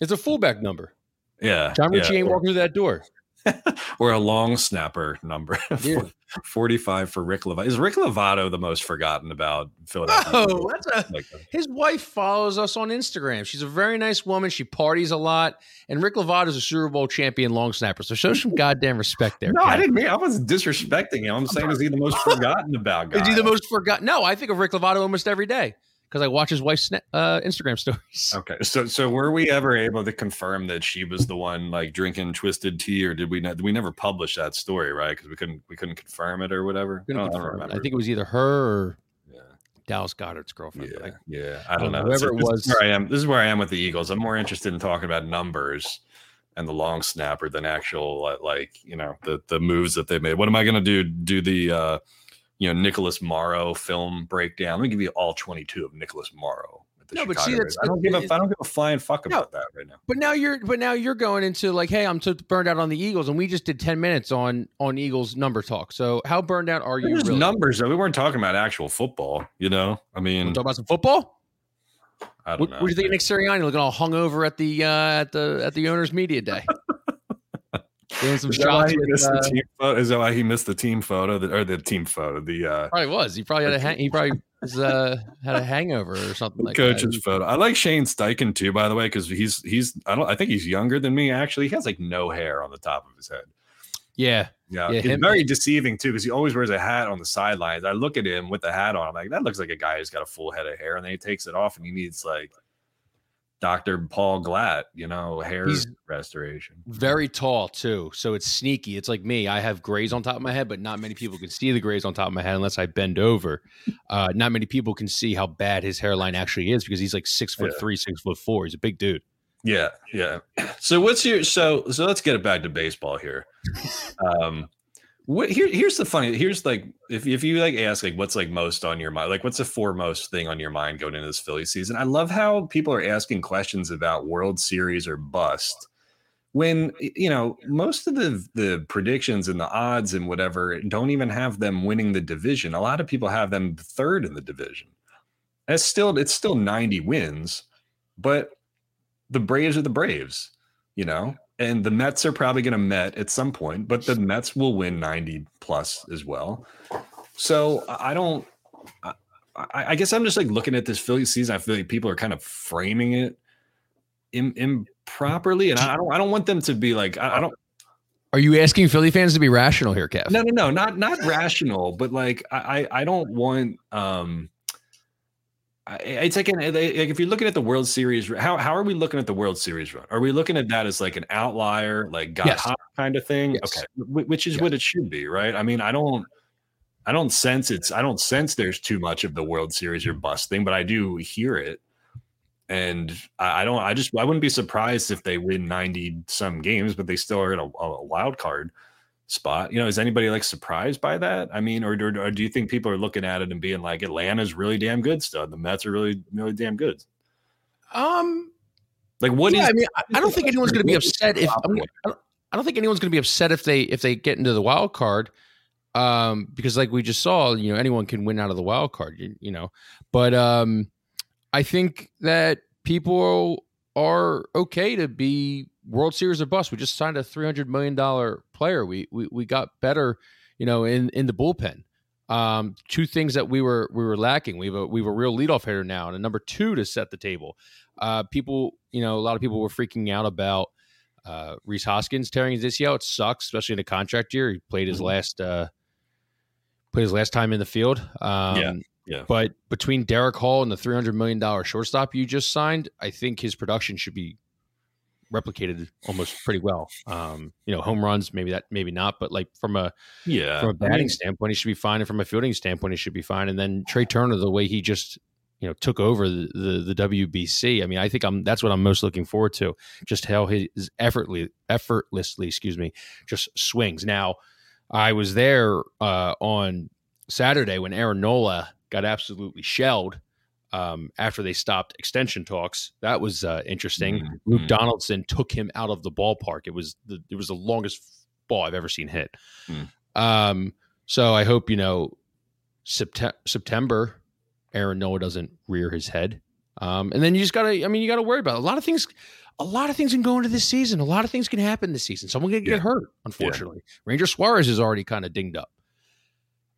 S1: It's a fullback number.
S2: Yeah.
S1: Jon Ritchie
S2: yeah.
S1: ain't walking through that door. [LAUGHS]
S2: or a long snapper number. [LAUGHS]
S1: Yeah.
S2: 45 for Rick Lovato. Is Rick Lovato the most forgotten about Philadelphia?
S1: Oh, that's a [LAUGHS]
S2: Like, uh,
S1: His wife follows us on Instagram. She's a very nice woman. She parties a lot. And Rick Lovato is a Super Bowl champion long snapper. So show some goddamn respect there.
S2: no, I didn't mean I wasn't disrespecting him. I'm saying is he the most forgotten about guy?
S1: Is he the most forgotten? No, I think of Rick Lovato almost every day because I watch his wife's uh, Instagram [LAUGHS] stories.
S2: Okay, so so were we ever able to confirm that she was the one like drinking twisted tea, or did we? Not, we never publish that story, right? Because we couldn't we couldn't confirm it or whatever. I don't- I don't
S1: confirm it. I think it was either her or
S2: Yeah.
S1: Dallas Goedert's girlfriend.
S2: Yeah,
S1: Like,
S2: yeah. I don't know.
S1: whoever
S2: So
S1: it
S2: this
S1: was-
S2: is where I am. This is where I am with the Eagles. I'm more interested in talking about numbers and the long snapper than actual like you know the the moves that they made. What am I going to do? Do the uh you know Nicholas Morrow film breakdown? Let me give you all 22 of Nicholas Morrow. at the
S1: No, but see, that's-
S2: I don't give a I don't give a flying fuck
S1: No.
S2: about that right now.
S1: but now you're but now you're going into like, hey, I'm so burned out on the Eagles, and we just did 10 minutes on on Eagles number talk. So how burned out are you?
S2: There's
S1: Really?
S2: numbers though. We weren't talking about actual football. You know, I mean,
S1: talk about some football?
S2: I don't
S1: What,
S2: know.
S1: what do you think Nick Sirianni looking all hungover at the uh, at the at the owners' media day? [LAUGHS] Doing some
S2: Is that, why
S1: shots
S2: he
S1: with,
S2: missed
S1: uh,
S2: the team photo? Is that why he missed the team photo that, or the team photo? The uh,
S1: probably was. He probably had a hang- he probably was, uh, had a hangover or something like that.
S2: coach's
S1: that.
S2: photo. I like Shane Steichen too, by the way, because he's he's I don't I think he's younger than me. Actually, he has like no hair on the top of his head.
S1: Yeah,
S2: Yeah,
S1: Yeah,
S2: it's
S1: him-
S2: very deceiving too because he always wears a hat on the sidelines. I look at him with the hat on. I'm like, that looks like a guy who's got a full head of hair, and then he takes it off and he needs like Dr. Paul Glat, you know, hair
S1: He's-
S2: restoration.
S1: very tall too. So it's sneaky. It's like me. I have grays on top of my head, but not many people can see the grays on top of my head unless I bend over. Uh, not many people can see how bad his hairline actually is because he's like six foot
S2: Yeah.
S1: three, six foot four. He's a big dude.
S2: Yeah, yeah. [CLEARS THROAT] So what's your so so let's get it back to baseball here. [LAUGHS] Um what here here's the funny here's like if if you like ask like what's like most on your mind like what's the foremost thing on your mind going into this Philly season? I love how people are asking questions about World Series or bust when you know most of the the predictions and the odds and whatever don't even have them winning the division. A lot of people have them third in the division. That's still it's still 90 wins, but the Braves are the Braves, you know, and the Mets are probably going to Met at some point, but the Mets will win 90 plus as well. So I don't, I, I I guess I'm just like looking at this Philly season. I feel like people are kind of framing it im- improperly, and I don't, I don't want them to be like, I, I don't,
S1: Are you asking Philly fans to be rational here, Kev?
S2: no, no, no, not not rational, but like I, I I don't want um. It's like, an, like if you're looking at the World Series, how how are we looking at the World Series run? Are we looking at that as like an outlier, like got
S1: Yes.
S2: hot kind of thing?
S1: Yes.
S2: Okay, which is
S1: Yes.
S2: what it should be, right? I mean, I don't, I don't sense it's, I don't sense there's too much of the World Series or bust thing, but I do hear it, and I, I don't, I just, I wouldn't be surprised if they win ninety some games, but they still are in a, a wild card spot. You know, is anybody like surprised by that? I mean, or, or, or do you think people are looking at it and being like, Atlanta's really damn good still? The Mets are really, really damn good.
S1: Um,
S2: Like, what is?
S1: yeah, I mean, I, I don't think anyone's going to be upset if I, mean, I, don't, I don't think anyone's going to be upset if they if they get into the wild card, um, because like we just saw, you know, anyone can win out of the wild card, you, you know. But um, I think that people are okay to be World Series or bust. We just signed a three hundred million dollar player. We, we we got better, you know, in in the bullpen. Um, two things that we were we were lacking. We have a we have a real leadoff hitter now, and a number two to set the table. Uh, people, you know, a lot of people were freaking out about uh, Rhys Hoskins tearing his ACL. It sucks, especially in a contract year. He played his
S2: Mhm.
S1: last uh, played his last time in the field. Um,
S2: Yeah, yeah.
S1: But between Darick Hall and the three hundred million dollar shortstop you just signed, I think his production should be replicated almost pretty well. Um, you know, home runs, maybe that, maybe not, but like from a
S2: yeah.
S1: from a batting
S2: mean,
S1: standpoint, he should be fine, and from a fielding standpoint, he should be fine. And then Trea Turner, the way he just you know took over the, the the WBC, I mean, I think I'm that's what I'm most looking forward to. Just how his effortlessly effortlessly, excuse me, just swings. Now, I was there uh, on Saturday when Aaron Nola got absolutely shelled um, after they stopped extension talks. That was uh, interesting.
S2: Mhm.
S1: Luke
S2: Mhm.
S1: Donaldson took him out of the ballpark. It was the it was the longest ball I've ever seen hit.
S2: Mm.
S1: Um, so I hope you know September September Aaron Nola doesn't rear his head. Um, and then you just gotta I mean you gotta worry about it. a lot of things. A lot of things can go into this season. A lot of things can happen this season. Someone can get
S2: Yeah.
S1: hurt. Unfortunately, Ranger Suarez is already kind of dinged up.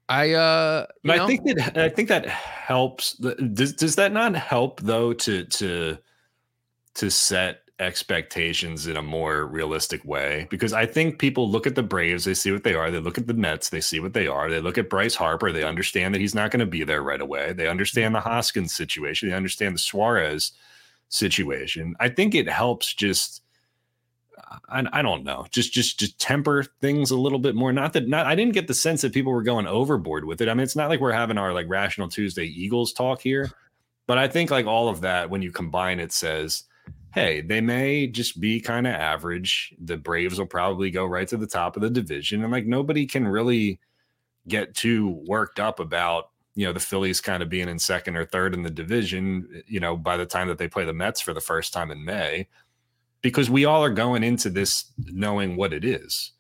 S1: I uh, you
S2: But
S1: know,
S2: I think that I think that helps. Does does that not help though to to to set expectations in a more realistic way? Because I think people look at the Braves, they see what they are. They look at the Mets, they see what they are. They look at Bryce Harper, they understand that he's not going to be there right away. They understand the Hoskins situation. They understand the Suarez situation. I think it helps just. I, I don't know. Just just just temper things a little bit more. Not that not I didn't get the sense that people were going overboard with it. I mean, it's not like we're having our like rational Tuesday Eagles talk here, but I think like all of that when you combine it says, hey, they may just be kind of average. The Braves will probably go right to the top of the division, and like nobody can really get too worked up about you know the Phillies kind of being in second or third in the division. You know, by the time that they play the Mets for the first time in May because we all are going into this knowing what it is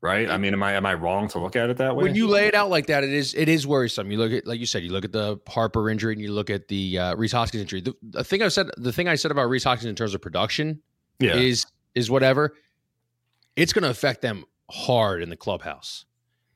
S2: right i mean am i am i wrong to look at it that way
S1: when you lay it out like that, it is it is worrisome. You look at like you said, you look at the Harper injury and you look at the uh, Rhys Hoskins injury. The, the thing I said, the thing I said about Rhys Hoskins in terms of production
S2: yeah
S1: is is whatever. It's going to affect them hard in the clubhouse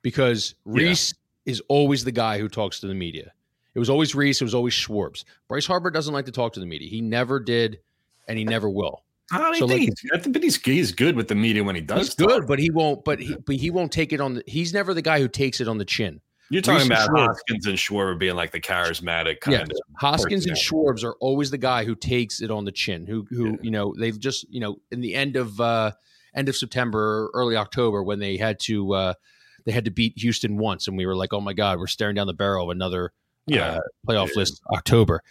S1: because
S2: Yeah.
S1: Rhys is always the guy who talks to the media. It was always Rhys. It was always Schwartz. Bryce Harper doesn't like to talk to the media. He never did, and he never will.
S2: I, don't
S1: so,
S2: think
S1: like-
S2: he's, I think, he's he's good with the media when he does.
S1: He's good, but he won't. But he but he won't take it on the. He's never the guy who takes it on the chin.
S2: You're talking
S1: Rhys
S2: about
S1: Schwartz.
S2: Hoskins and Schwarber being like the charismatic kind
S1: Yeah,
S2: of.
S1: Hoskins and
S2: personality.
S1: Schwarbs are always the guy who takes it on the chin. Who who
S2: Yeah.
S1: you know they've just you know in the end of uh end of September, early October when they had to uh they had to beat Houston once, and we were like, oh my god, we're staring down the barrel of another
S2: Yeah,
S1: uh, playoff
S2: Yeah.
S1: list October.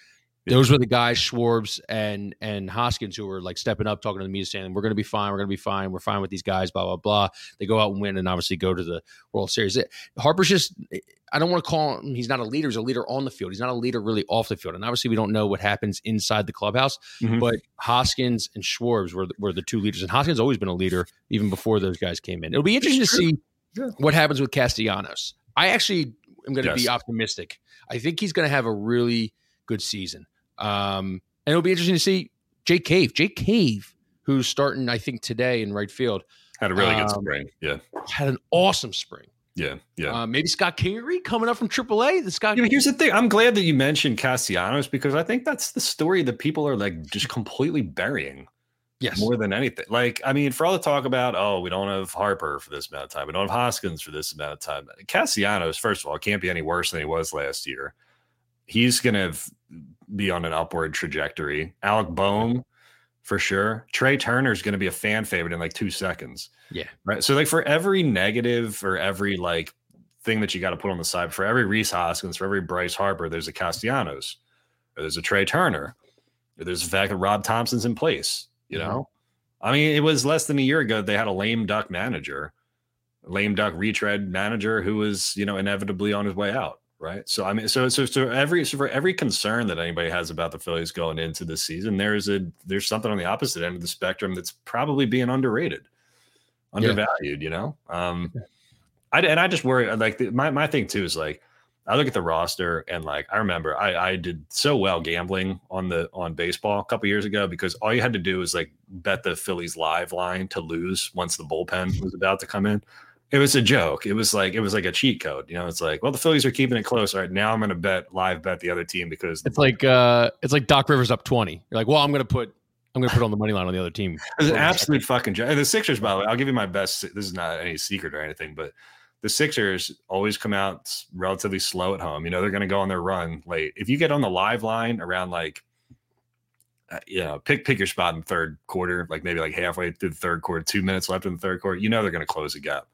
S2: Yeah.
S1: Those were the guys, Schwarbs and and Hoskins, who were like stepping up, talking to the media, saying, "We're going to be fine. We're going to be fine. We're fine with these guys." Blah blah blah. They go out and win, and obviously go to the World Series. It- Harper's just. I don't want to call him. He's not a leader. He's a leader on the field. He's not a leader really off the field. And obviously, we don't know what happens inside the clubhouse.
S2: Mhm.
S1: But Hoskins and Schwarbs were the, were the two leaders, and Hoskins always been a leader even before those guys came in. It'll be interesting to see
S2: Yeah.
S1: what happens with Castellanos. I actually am going to be optimistic. I think he's going to have a really good season. Um, and it'll be interesting to see Jake Cave. Jake Cave, who's starting, I think, today in right field,
S2: had a really good
S1: um,
S2: spring. Yeah,
S1: had an awesome spring.
S2: yeah, yeah.
S1: Uh, maybe Scott Kingery coming up from AAA. The Scott,
S2: Yeah, here's the thing. I'm glad that you mentioned Castellanos because I think that's the story that people are like just completely burying.
S1: yes,
S2: more than anything. Like, I mean, for all the talk about, oh, we don't have Harper for this amount of time, we don't have Hoskins for this amount of time. Castellanos, first of all, can't be any worse than he was last year. He's going to be on an upward trajectory. Alec Bohm, for sure. Trea Turner is going to be a fan favorite in like two seconds.
S1: Yeah.
S2: Right. So, like, for every negative or every like thing that you got to put on the side, for every Rhys Hoskins, for every Bryce Harper, there's a Castellanos, or there's a Trea Turner, or there's the fact that Rob Thomson's in place. You know, I mean, it was less than a year ago they had a lame duck manager, lame duck retread manager who was, you know, inevitably on his way out. Right. So I mean, so so so every so for every concern that anybody has about the Phillies going into this season, there's a there's something on the opposite end of the spectrum that's probably being underrated, undervalued. You know, um, I and I just worry like the, my my thing too is like I look at the roster and like I remember I I did so well gambling on the on baseball a couple years ago because all you had to do was like bet the Phillies live line to lose once the bullpen was about to come in. It was a joke. It was like it was like a cheat code. You know, it's like, well, the Phillies are keeping it close. All right, now I'm going to bet live bet the other team because
S1: it's like uh, it's like Doc Rivers up twenty. You're like, well, I'm going to put I'm going to put on the money line on the other team. [LAUGHS]
S2: It's an absolute fucking joke. And the Sixers, by the way, I'll give you my best. This is not any secret or anything, but the Sixers always come out relatively slow at home. You know, they're going to go on their run late. If you get on the live line around like, uh, you know, pick pick your spot in third quarter, like maybe like halfway through the third quarter, two minutes left in the third quarter, you know they're going to close the gap.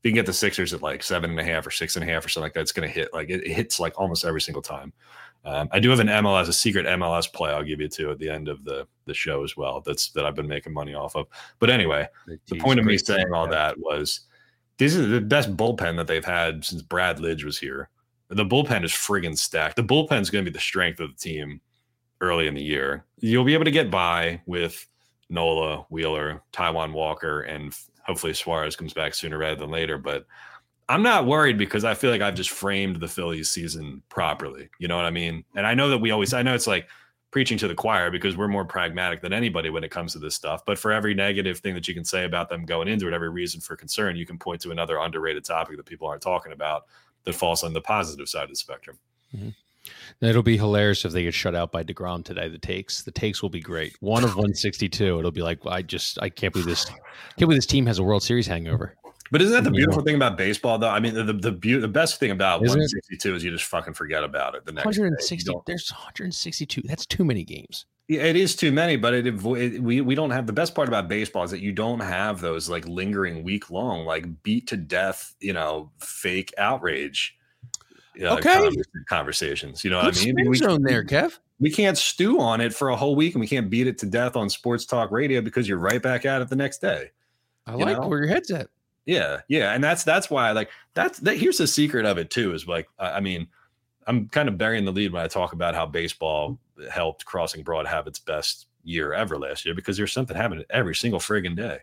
S2: If you can get the Sixers at like seven and a half or six and a half or something like that, it's going to hit. Like it, it hits like almost every single time. Um, I do have an MLS, a secret MLS play. I'll give you two at the end of the the show as well. That's that I've been making money off of. But anyway, the point of me saying all that was this is the best bullpen that they've had since Brad Lidge was here. The bullpen is friggin' stacked. The bullpen is going to be the strength of the team early in the year. You'll be able to get by with Nola, Wheeler, Taijuan Walker, and hopefully Suarez comes back sooner rather than later. But I'm not worried because I feel like I've just framed the Phillies season properly. You know what I mean? And I know that we always, I know it's like preaching to the choir because we're more pragmatic than anybody when it comes to this stuff. But for every negative thing that you can say about them going into it, every reason for concern, you can point to another underrated topic that people aren't talking about that falls on the positive side of the spectrum.
S1: Mm-hmm. It'll be hilarious if they get shut out by deGrom today. The takes, the takes will be great. One of one sixty two. It'll be like I just I can't believe this. Can't believe this team has a World Series hangover.
S2: But isn't that the beautiful thing about baseball, though? I mean, the the, the, be- the best thing about isn't 162 it? is you just fucking forget about it. The next
S1: 160. There's 162. That's too many games.
S2: Yeah, it is too many, but it, it, we we don't have the best part about baseball is that you don't have those like lingering week long like beat to death, you know, fake outrage.
S1: Uh, okay.
S2: conversations. You know
S1: Good
S2: what I mean?
S1: We, zone there, Kev.
S2: We can't stew on it for a whole week, and we can't beat it to death on sports talk radio because you're right back at it the next day.
S1: I like know? where your head's at.
S2: Yeah, yeah, and that's that's why like that's that. Here's the secret of it too is like I mean, I'm kind of burying the lead when I talk about how baseball helped Crossing Broad have its best year ever last year because there's something happening every single friggin' day,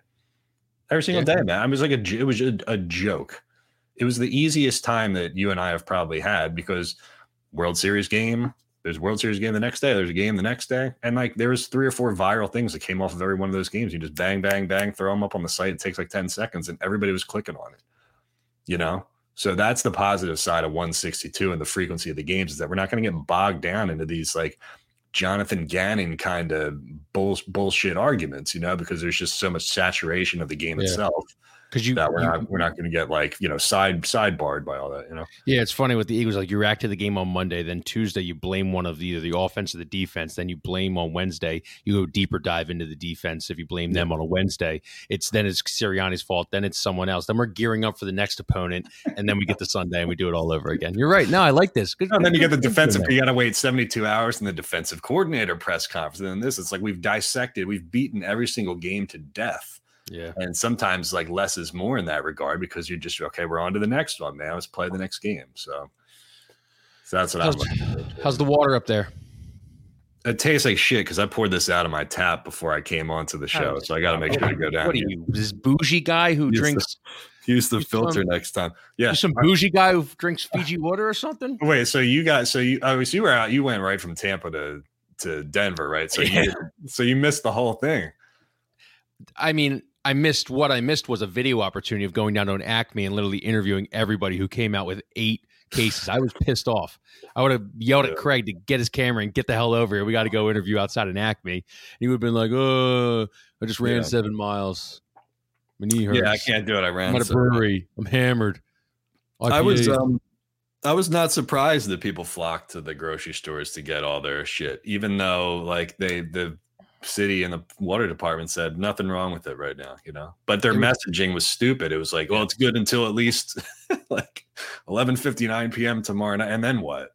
S2: every single yeah. day, man. I mean, it was like a it was a, a joke. It was the easiest time that you and I have probably had because World Series game, there's a World Series game the next day. There's a game the next day, and like there was three or four viral things that came off of every one of those games. You just bang, bang, bang, throw them up on the site. It takes like ten seconds, and everybody was clicking on it. You know, so that's the positive side of 162 and the frequency of the games is that we're not going to get bogged down into these like Jonathan Gannon kind of bull, bullshit arguments, you know, because there's just so much saturation of the game yeah. itself
S1: because you
S2: that we're
S1: you,
S2: not we're not going to get like you know side sidebarred by all that you know?
S1: Yeah it's funny with the eagles like you react to the game on monday then tuesday you blame one of the, either the offense or the defense then you blame on wednesday you go deeper dive into the defense if you blame them on a wednesday. It's then it's sirianni's fault then it's someone else then we're gearing up for the next opponent and then we get the sunday and we do it all over again. You're right. No i like this.
S2: Good, and then you get the defensive you got to wait 72 hours in the defensive coordinator press conference and then this it's like we've dissected we've beaten every single game to death
S1: yeah.
S2: And sometimes like less is more in that regard because you're just okay, we're on to the next one, man. Let's play the next game. So, so that's what
S1: how's,
S2: I'm
S1: How's the water up there?
S2: It tastes like shit because I poured this out of my tap before I came onto the show. So I got to make sure to go down.
S1: What are you, this bougie guy who use drinks? [LAUGHS]
S2: The, use the filter some, next time. Yeah,
S1: some bougie guy who drinks Fiji water or something. [LAUGHS]
S2: Wait, so you got so you oh, so you were out. You went right from Tampa to to Denver, right? So yeah. you so you missed the whole thing.
S1: I mean, I missed what I missed was a video opportunity of going down to an Acme and literally interviewing everybody who came out with eight cases. I was [LAUGHS] pissed off. I would have yelled at Craig to get his camera and get the hell over here. We got to go interview outside an Acme. And he would have been like, "Oh, I just ran yeah. seven miles. My knee hurts.
S2: Yeah, I can't do it. I ran.
S1: I'm at a brewery. I'm hammered.
S2: IPA. I was um, I was not surprised that people flocked to the grocery stores to get all their shit, even though like they the city and the water department said nothing wrong with it right now, you know. But their messaging was stupid. It was like, well, it's good until at least [LAUGHS] like 11:59 p.m. tomorrow night, and then what?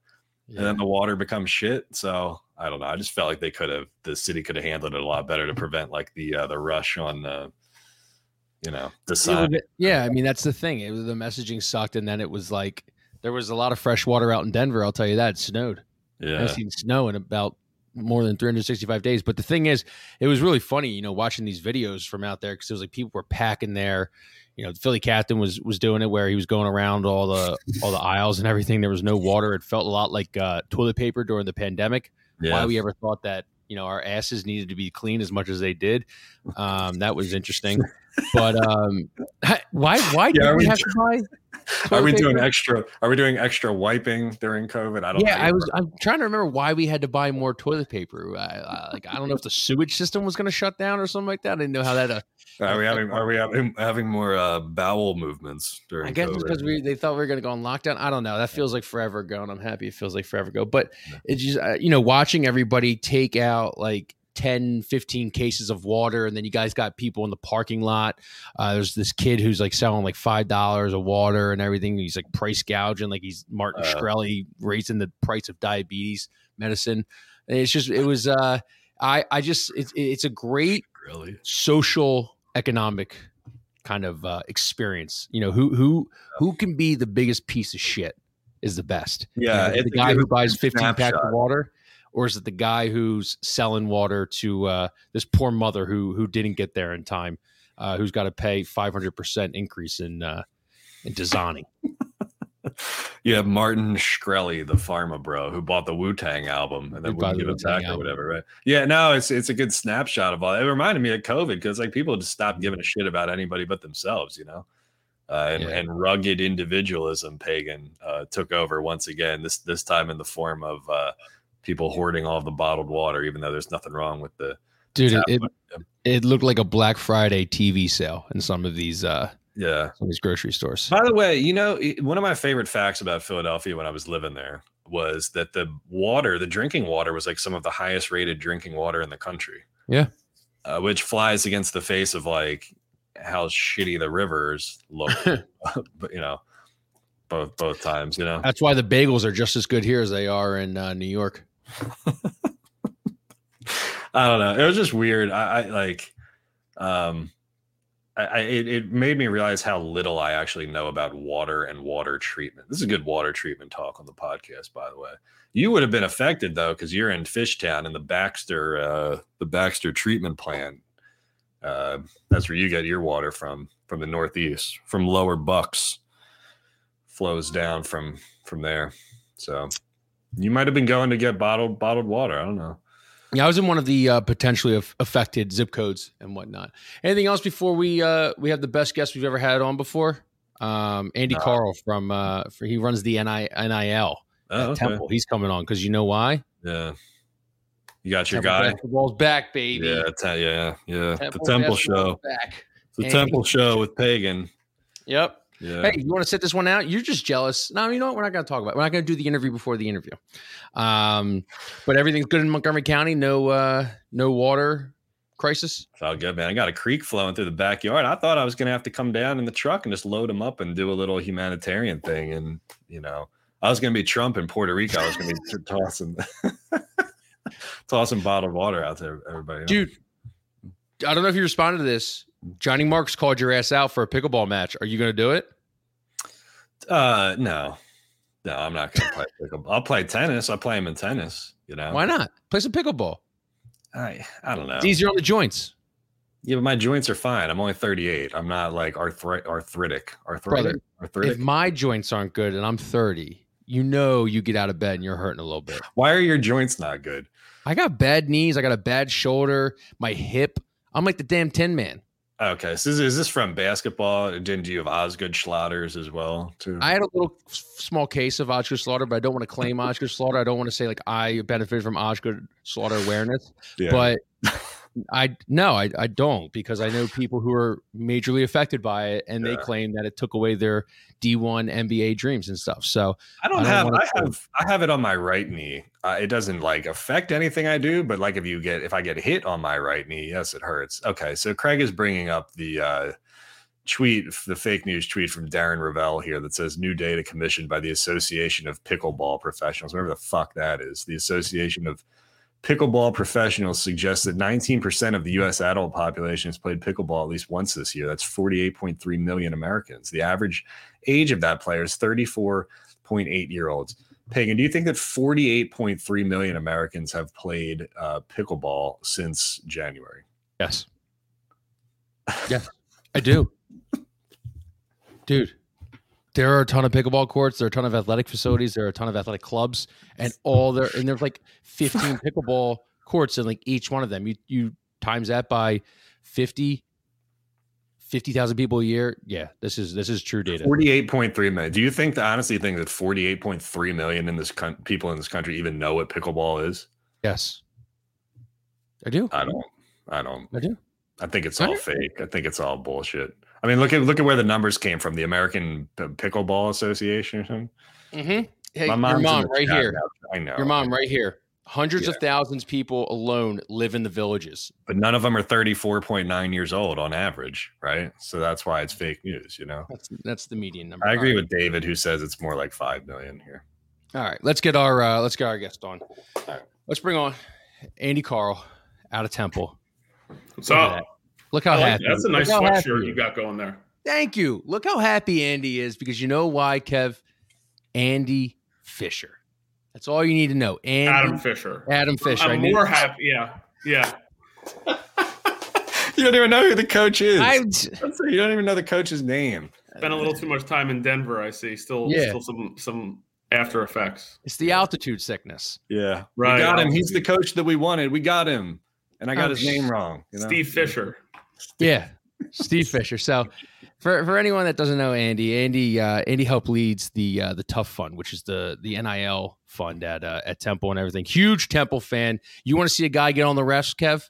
S2: Yeah. And then the water becomes shit. So I don't know. I just felt like they could have the city could have handled it a lot better to prevent like the uh, the rush on the you know the
S1: sign. Yeah, I mean that's the thing. It was the messaging sucked, and then it was like there was a lot of fresh water out in Denver. I'll tell you that it snowed.
S2: Yeah,
S1: I've seen snow in about more than 365 days. But the thing is, it was really funny, you know, watching these videos from out there because it was like people were packing there. You know, the Philly captain was was doing it where he was going around all the all the aisles and everything. There was no water. It felt a lot like uh, toilet paper during the pandemic. Yeah. Why we ever thought that you know our asses needed to be clean as much as they did. Um, that was interesting. But um, why why yeah, do we have to buy [LAUGHS]
S2: are we doing extra? Are we doing extra wiping during COVID? I don't. Know.
S1: Yeah, I was. I'm trying to remember why we had to buy more toilet paper. I, I, like I don't know if the sewage system was going to shut down or something like that. I didn't know how that. Uh,
S2: are we having? Are we having having more uh, bowel movements during? I
S1: guess COVID? because we they thought we were going to go on lockdown. I don't know. That feels like forever ago, and I'm happy it feels like forever ago. But it's just uh, you know watching everybody take out like 10 15 cases of water and then you guys got people in the parking lot. Uh, there's this kid who's like selling like five dollars of water and everything. He's like price gouging like he's martin uh, shkreli raising the price of diabetes medicine. And it's just it was uh i i just it's it's a great
S2: really
S1: social economic kind of uh experience. You know who who who can be the biggest piece of shit is the best.
S2: Yeah,
S1: You know, the guy who buys 15 packs of water, or is it the guy who's selling water to uh, this poor mother who who didn't get there in time, uh, who's got to pay 500 percent increase in uh, in Dasani? [LAUGHS]
S2: You have Martin Shkreli, the pharma bro, who bought the Wu Tang album and then wouldn't give it back or whatever, right? Yeah, no, it's it's a good snapshot of all. It reminded me of COVID because like people just stopped giving a shit about anybody but themselves, you know. Uh, and,
S1: Yeah.
S2: and rugged individualism, pagan, uh, took over once again. This this time in the form of uh, people hoarding all the bottled water, even though there's nothing wrong with the
S1: Dude, it, it, it looked like a Black Friday TV sale in some of these uh,
S2: yeah.
S1: some of these grocery stores.
S2: By the way, you know, one of my favorite facts about Philadelphia when I was living there was that the water, the drinking water, was like some of the highest rated drinking water in the country.
S1: Yeah.
S2: Uh, which flies against the face of like how shitty the rivers look, [LAUGHS] [LAUGHS] but you know, both both times, you know.
S1: That's why the bagels are just as good here as they are in uh, New York. [LAUGHS]
S2: I don't know. It was just weird. I, I like, um, I, I it, it made me realize how little I actually know about water and water treatment. This is good water treatment talk on the podcast, by the way. You would have been affected though, because you're in Fishtown and the Baxter, uh, the Baxter treatment plant. Uh, that's where you get your water from, from the Northeast, from Lower Bucks, flows down from from there. So you might have been going to get bottled bottled water. I don't know.
S1: Yeah, I was in one of the uh, potentially aff- affected zip codes and whatnot. Anything else before we uh, we have the best guest we've ever had on before? Um, Andy
S2: No.
S1: Carl from uh, for, he runs the NI, NIL
S2: Oh, okay.
S1: Temple. He's coming on because you know why?
S2: Yeah. You got your
S1: Temple
S2: guy.
S1: basketball's back, baby.
S2: Yeah, te- yeah, yeah.
S1: Temple
S2: the Temple Show.
S1: back.
S2: The
S1: And-
S2: Temple Show with Pagan.
S1: Yep.
S2: Yeah.
S1: Hey, you want to sit this one out? You're just jealous. No, you know what? We're not going to talk about. It. We're not going to do the interview before the interview. Um, but everything's good in Montgomery County. No, uh, no water crisis.
S2: It's all good, man. I got a creek flowing through the backyard. I thought I was gonna have to come down in the truck and just load them up and do a little humanitarian thing. And you know, I was gonna be Trump in Puerto Rico. I was gonna be t- [LAUGHS] tossing [LAUGHS] tossing bottled water out to everybody.
S1: Dude, I don't know if you responded to this. Johnny Marks called your ass out for a pickleball match. Are you going to do it?
S2: Uh no. No, I'm not gonna play pickleball. I'll play tennis. I play him in tennis, you know.
S1: Why not? Play some pickleball.
S2: I I don't know.
S1: It's easier on the joints.
S2: Yeah, but my joints are fine. I'm only 38. I'm not like arthri- arthritic. Arthritic.
S1: Brother,
S2: arthritic.
S1: If my joints aren't good and I'm 30, you know you get out of bed and you're hurting a little bit.
S2: Why are your joints not good?
S1: I got bad knees. I got a bad shoulder. My hip. I'm like the damn Tin Man.
S2: Okay, so is, is this from basketball? Didn't you have Osgood Schlatters as well? Too.
S1: I had a little small case of Oscar Slaughter, but I don't want to claim Oscar Slaughter. I don't want to say like I benefited from Oscar Slaughter awareness. [LAUGHS]
S2: Yeah.
S1: But I no, I, I don't because I know people who are majorly affected by it, and they claim that it took away their D1 NBA dreams and stuff. So
S2: I don't,
S1: I don't
S2: have. I have. I have it on my right knee. Uh, it doesn't like affect anything I do, but like if you get if I get hit on my right knee, yes, it hurts. Okay, so Craig is bringing up the uh, tweet, the fake news tweet from Darren Rovell here that says new data commissioned by the Association of Pickleball Professionals, whatever the fuck that is. The Association of Pickleball Professionals suggest that 19% of the U.S. adult population has played pickleball at least once this year. That's 48.3 million Americans. The average age of that player is 34.8 year olds. Pagan, do you think that 48.3 million Americans have played uh, pickleball since January?
S1: yes, yeah, I do, dude. There are a ton of pickleball courts. There are a ton of athletic facilities. There are a ton of athletic clubs, and all there and there's like 15 [LAUGHS] pickleball courts in like each one of them. You you times that by 50 50,000 people a year. Yeah, this is this is true data.
S2: 48.3 million. Do you think, the honestly, think that 48.3 million in this coun- people in this country even know what pickleball is?
S1: Yes, I do.
S2: I don't. I don't.
S1: I do.
S2: I think it's
S1: I
S2: all
S1: do.
S2: fake. I think it's all bullshit. I mean, look at look at where the numbers came from. The American Pickleball Association. or something.
S1: Mm-hmm. Hey,
S2: My
S1: your
S2: mom's in
S1: mom right here.
S2: now. I know.
S1: Your mom right here. Hundreds
S2: Yeah.
S1: of thousands of people alone live in the villages.
S2: but none of them are 34.9 years old on average, right? So that's why it's fake news, you know.
S1: That's that's the median number.
S2: I agree
S1: All right.
S2: with David who says it's more like 5 million here.
S1: All right, let's get our uh, let's get our guest on. Let's bring on Andy Carl out of Temple.
S3: What's
S1: Look
S3: up?
S1: That. Look how
S3: like
S1: happy.
S3: that. That's a nice
S1: how happy
S3: sweatshirt you got going there.
S1: Thank you. Look how happy Andy is because you know why, Kev? Andy Fisher. That's all you need to know. Andy,
S3: Adam Fisher.
S1: Adam Fisher.
S3: I'm more happy. Yeah, yeah. [LAUGHS]
S2: you don't even know who the coach is.
S1: I,
S2: you don't even know the coach's name.
S3: Spent a little too much time in Denver. I see. Still,
S1: Yeah.
S3: still some some after effects.
S1: it's the altitude sickness.
S2: Yeah,
S3: Right.
S2: We got him. He's the coach that we wanted. We got him, and I got
S1: Oh,
S2: his name wrong. you know?
S3: Steve Fisher.
S1: Yeah, Steve Fisher. So, for for anyone that doesn't know Andy, Andy uh, Andy helped leads the uh, the Tough Fund, which is the the NIL fund at uh, at Temple and everything. Huge Temple fan. You want to see a guy get on the refs, Kev?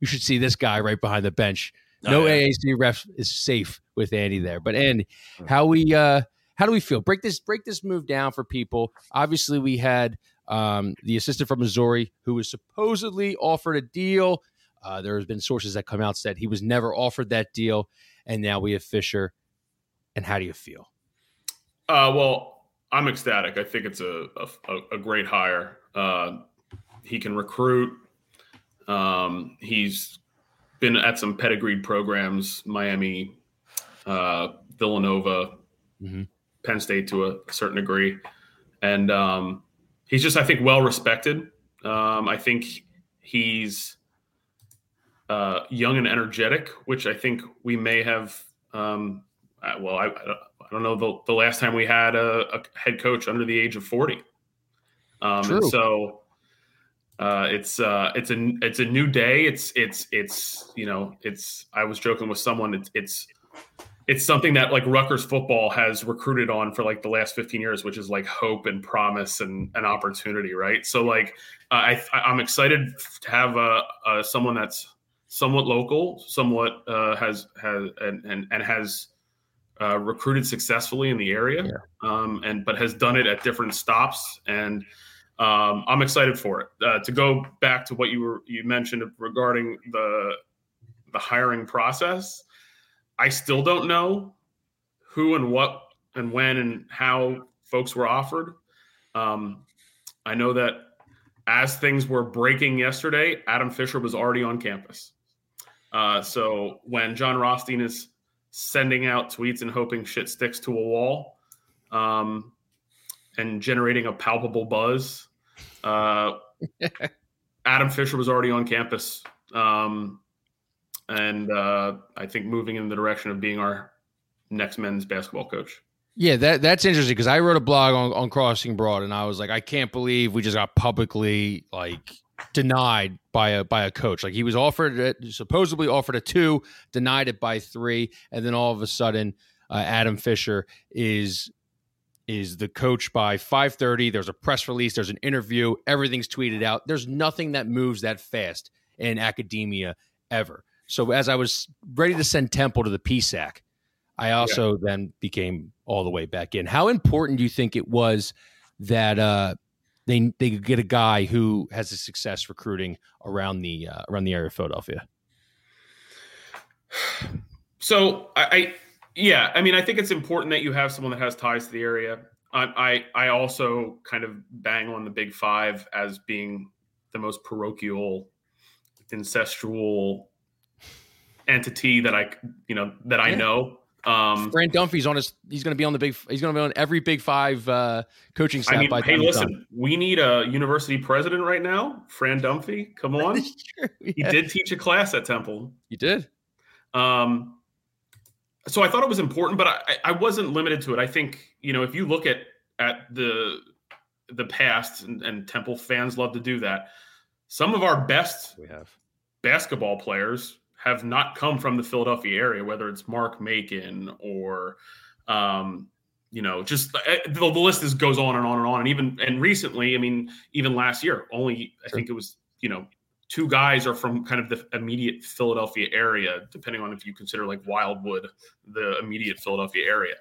S1: You should see this guy right behind the bench. No
S2: Oh, yeah.
S1: AAC ref is safe with Andy there. But Andy, how we uh how do we feel? Break this break this move down for people. Obviously, we had um the assistant from Missouri who was supposedly offered a deal. Uh, there has been sources that come out said he was never offered that deal, and now we have Fisher. And how do you feel?
S3: Uh, well, I'm ecstatic. I think it's a a, a great hire. Uh, he can recruit. Um, he's been at some pedigreed programs, Miami, uh, Villanova,
S1: Mhm.
S3: Penn State to a certain degree, and um, he's just, I think, well respected. Um, I think he's uh, young and energetic, which I think we may have. Um, well, I, I don't- know the, the last time we had a, a head coach under the age of forty. Um,
S1: True.
S3: and so uh, it's uh, it's a it's a new day. It's it's it's you know it's. I was joking with someone. It's it's it's something that like Rutgers football has recruited on for like the last 15 years, which is like hope and promise and an opportunity, right? So like uh, I I'm excited to have a, a someone that's somewhat local, somewhat uh, has has and and, and has uh, recruited successfully in the area, um, and but has done it at different stops, and um, I'm excited for it. Uh, to go back to what you were you mentioned regarding the the hiring process, I still don't know who and what and when and how folks were offered. Um, I know that as things were breaking yesterday, Adam Fisher was already on campus. Uh, so when Jon Rothstein is sending out tweets and hoping shit sticks to a wall um, and generating a palpable buzz, uh, [LAUGHS] Adam Fisher was already on campus. Um, and uh, I think moving in the direction of being our next men's basketball coach.
S1: Yeah, that that's interesting because I wrote a blog on, on Crossing Broad, and I was like, I can't believe we just got publicly like denied by a by a coach. Like he was offered it, supposedly offered a two, denied it by three, and then all of a sudden, uh, Adam Fisher is is the coach by 5:30. There's a press release, there's an interview, everything's tweeted out. There's nothing that moves that fast in academia ever. So as I was ready to send Temple to the PSAC, I also then became all the way back in. How important do you think it was that uh, they they could get a guy who has a success recruiting around the uh, around the area of Philadelphia? [SIGHS]
S3: So I, I, yeah, I mean, I think it's important that you have someone that has ties to the area. I, I, I also kind of bang on the Big Five as being the most parochial, incestual entity that I, you know, that I
S1: Yeah.
S3: know. Um,
S1: Fran Dunphy's on his. He's going to be on the big. He's going to be on every Big Five uh, coaching staff.
S3: I mean,
S1: by the
S3: hey,
S1: done.
S3: listen, we need a university president right now, Fran Dunphy. Come [LAUGHS] on,
S1: true.
S3: he did teach a class at Temple.
S1: You did.
S3: Um, so I thought it was important, but I, I wasn't limited to it. I think you know if you look at at the the past, and, and Temple fans love to do that. Some of our best
S1: We have.
S3: basketball players have not come from the Philadelphia area, whether it's Mark Macon or, um, you know, just uh, the, the list is goes on and on and on. And even and recently, I mean, even last year, only I
S1: Sure.
S3: think it was you know two guys are from kind of the immediate Philadelphia area, depending on if you consider like Wildwood the immediate Philadelphia area.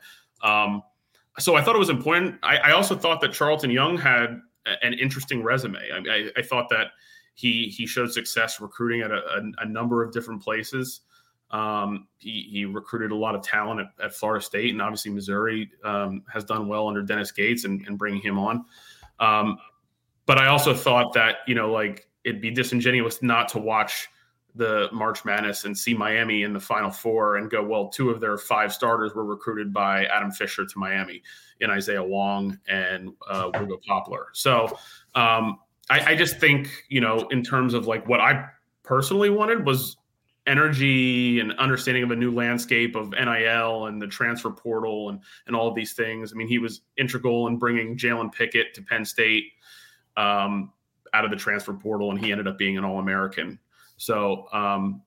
S3: Um, so I thought it was important. I, I also thought that Charlton Young had an interesting resume. I, I, I thought that he he showed success recruiting at a, a, a number of different places. Um, he, he recruited a lot of talent at, at Florida State, and obviously Missouri um, has done well under Dennis Gates and, and bringing him on. Um, but I also thought that you know like it'd be disingenuous not to watch the March Madness and see Miami in the Final Four and go, well, two of their five starters were recruited by Adam Fisher to Miami in Isaiah Wong and uh, Wooga Poplar. So um, I, I just think, you know, in terms of like what I personally wanted was energy and understanding of a new landscape of NIL and the transfer portal and and all of these things. I mean, he was integral in bringing Jalen Pickett to Penn State um, out of the transfer portal, and he ended up being an All American. So, um,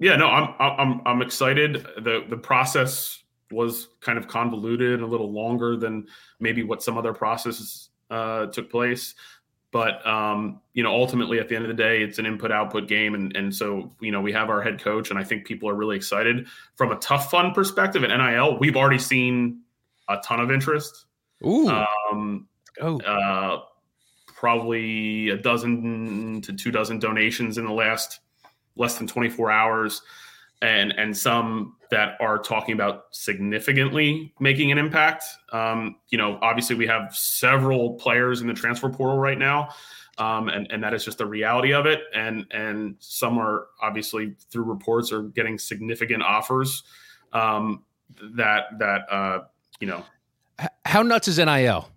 S3: yeah, no, I'm I'm I'm excited. the The process was kind of convoluted and a little longer than maybe what some other processes uh, took place but um, you know ultimately at the end of the day it's an input output game and, and so you know we have our head coach and i think people are really excited from a tough fun perspective at nil we've already seen a ton of interest
S1: Ooh.
S3: Um, oh. Uh, probably a dozen to two dozen donations in the last less than 24 hours and and some that are talking about significantly making an impact. Um, you know, obviously we have several players in the transfer portal right now, um, and and that is just the reality of it. And and some are obviously through reports are getting significant offers um, that that uh, you know.
S1: How nuts is NIL?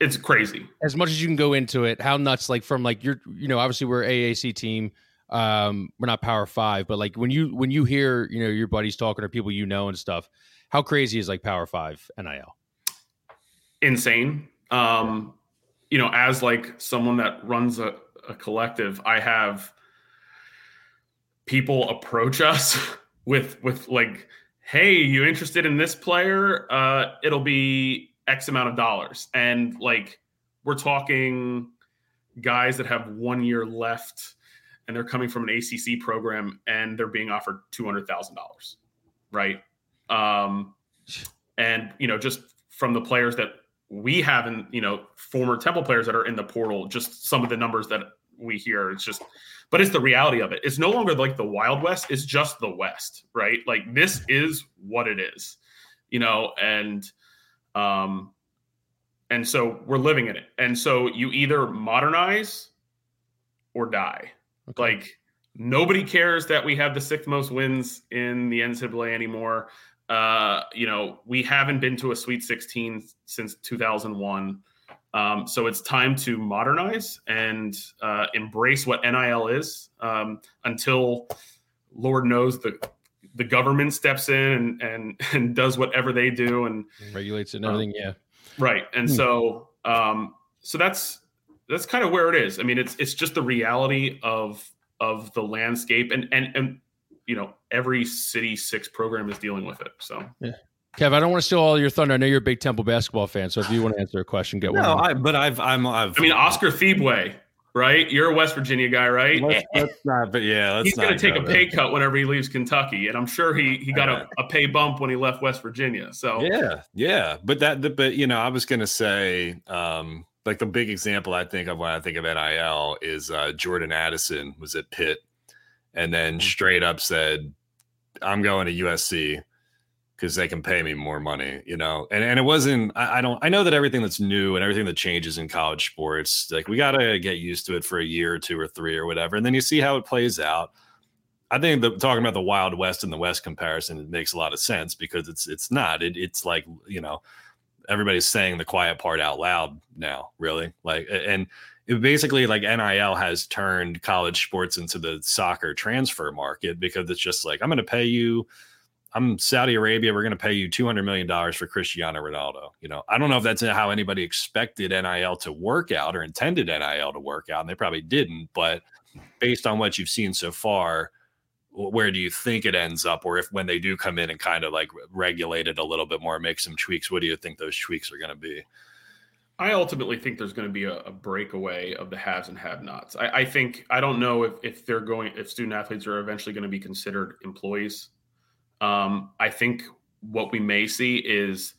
S3: It's crazy.
S1: As much as you can go into it, how nuts? Like from like you're, you know, obviously we're AAC team um we're not power five but like when you when you hear you know your buddies talking or people you know and stuff how crazy is like power five nil
S3: insane. Um you know as like someone that runs a, a collective i have people approach us [LAUGHS] with with like hey you interested in this player? Uh it'll be x amount of dollars. And like we're talking guys that have one year left and they're coming from an ACC program and they're being offered two hundred thousand dollars, right? Um, and you know, just from the players that we have, and you know, former Temple players that are in the portal, just some of the numbers that we hear, it's just, but it's the reality of it. It's no longer like the Wild West; it's just the West, right? Like this is what it is, you know, and um, and so we're living in it, and so you either modernize or die Okay. Like nobody cares that we have the sixth most wins in the NCAA anymore. Uh, you know, we haven't been to a Sweet 16 since 2001. Um, so it's time to modernize and uh, embrace what NIL is um, until Lord knows the the government steps in and and, [LAUGHS] and does whatever they do and
S1: regulates it and everything. Um, yeah,
S3: right. And hmm. so um, so that's that's kind of where it is. I mean, it's it's just the reality of of the landscape, and and and you know, every City Six program is dealing with it. So
S1: yeah. Kev, I don't want to steal all your thunder. I know you're a big Temple basketball fan, so if you want to answer a question, get
S2: no,
S1: one.
S2: No, I, but I've, I'm, I've.
S3: I mean, Oscar Tshiebwe, right? You're a West Virginia guy, right?
S2: Let's, let's not, but yeah,
S3: he's going to take a pay cut whenever he leaves Kentucky, and I'm sure he he got a, a, pay bump when he left West Virginia. So
S2: yeah, yeah, but that, but you know, I was going to say, um, like the big example I think of when I think of NIL is uh, Jordan Addison was at Pitt and then mm. straight up said, I'm going to USC because they can pay me more money, you know? And and it wasn't, I, I, don't, I know that everything that's new and everything that changes in college sports, like we got to get used to it for a year or two or three or whatever. And then you see how it plays out. I think the talking about the Wild West and the West comparison it makes a lot of sense because it's it's not. It, it's like you know everybody's saying the quiet part out loud now, really. Like, and it basically like NIL has turned college sports into the soccer transfer market because it's just like, I'm going to pay you. I'm Saudi Arabia. We're going to pay you $200 million for Cristiano Ronaldo. You know, I don't know if that's how anybody expected NIL to work out or intended NIL to work out. And they probably didn't. But based on what you've seen so far, where do you think it ends up or if when they do come in and kind of like regulate it a little bit more make some tweaks what do you think those tweaks are going to be?
S3: I ultimately think there's going to be a, a breakaway of the haves and have nots I, I, think i don't know if, if they're going if student athletes are eventually going to be considered employees. Um, i think what we may see is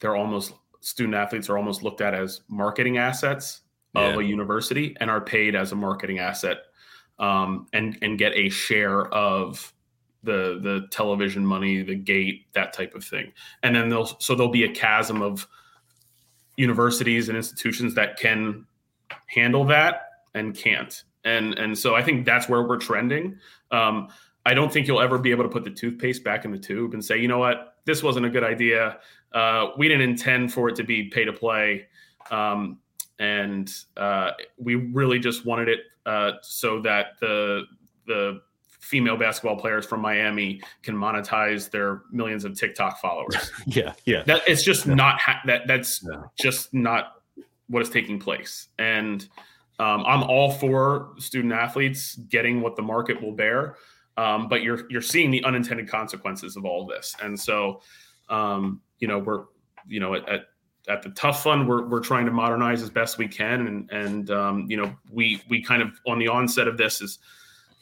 S3: they're almost student athletes are almost looked at as marketing assets yeah. of a university and are paid as a marketing asset um, and and get a share of the the television money, the gate, that type of thing. And then there'll so there'll be a chasm of universities and institutions that can handle that and can't. and and so I think that's where we're trending. Um, I don't think you'll ever be able to put the toothpaste back in the tube and say, you know what, this wasn't a good idea. Uh, we didn't intend for it to be pay to play, um, and uh, we really just wanted it uh, so that the the female basketball players from Miami can monetize their millions of TikTok followers. [LAUGHS]
S2: yeah, yeah.
S3: That it's just yeah. not ha- that. That's yeah. just not what is taking place. And um, I'm all for student athletes getting what the market will bear, um, but you're you're seeing the unintended consequences of all this. And so, um, you know, we're you know at, at at the tough fund we're, we're trying to modernize as best we can and and um, you know we we kind of on the onset of this is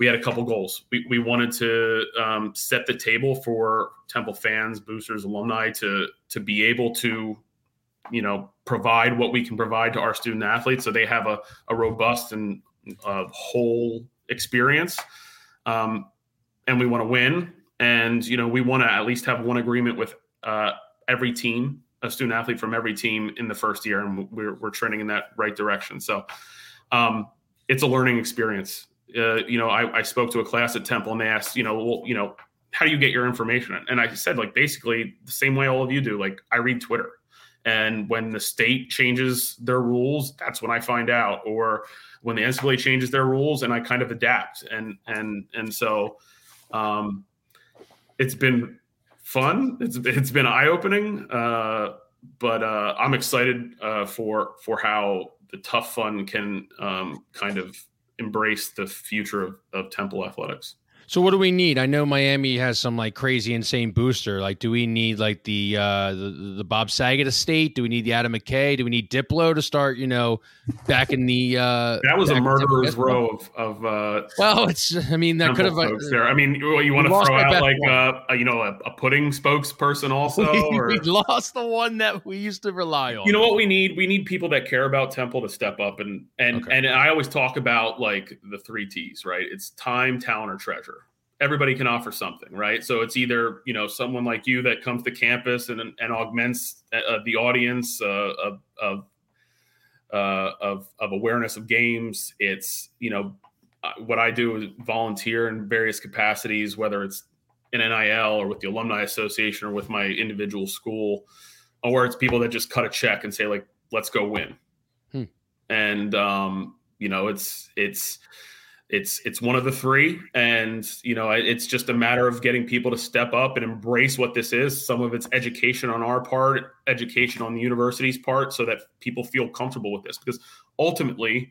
S3: we had a couple goals. We, we wanted to um, set the table for Temple fans, boosters, alumni to to be able to, you know, provide what we can provide to our student athletes, so they have a, a robust and uh, whole experience. Um, and we want to win, and you know, we want to at least have one agreement with uh, every team, a student athlete from every team in the first year, and we're we're trending in that right direction. So. Um, it's a learning experience uh, you know, I, I, spoke to a class at Temple and they asked, you know, well, you know, how do you get your information? And I said, like, basically the same way all of you do. Like, I read Twitter, and when the state changes their rules, that's when I find out. Or when the NCAA changes their rules, and I kind of adapt. And and and so, um, it's been fun. It's it's been eye opening. Uh, but uh, I'm excited uh, for for how the tough fun can um, kind of embrace the future of, of Temple athletics.
S1: So what do we need? I know Miami has some like crazy insane booster. Like, do we need like the uh the, the Bob Saget estate? Do we need the Adam McKay? Do we need Diplo to start? You know, back in the uh [LAUGHS]
S3: that was a murderer's row of of uh.
S1: Well, it's I mean that could have
S3: there. I mean, you, you want to throw out like uh, a, you know a, a, pudding spokesperson also.
S1: We, or, we lost the one that we used to rely on.
S3: You know what we need? We need people that care about Temple to step up and and okay. and I always talk about like the three T's, right? It's time, talent, or treasure everybody can offer something, right? So it's either you know someone like you that comes to campus and and augments uh, the audience uh, of of, uh, of of awareness of games. It's you know uh, what I do is volunteer in various capacities, whether it's in NIL or with the alumni association or with my individual school, or it's people that just cut a check and say like, "Let's go win," hmm. and um, you know it's it's it's it's one of the three. And you know it's just a matter of getting people to step up and embrace what this is. Some of it's education on our part education on the university's part so that people feel comfortable with this. Because ultimately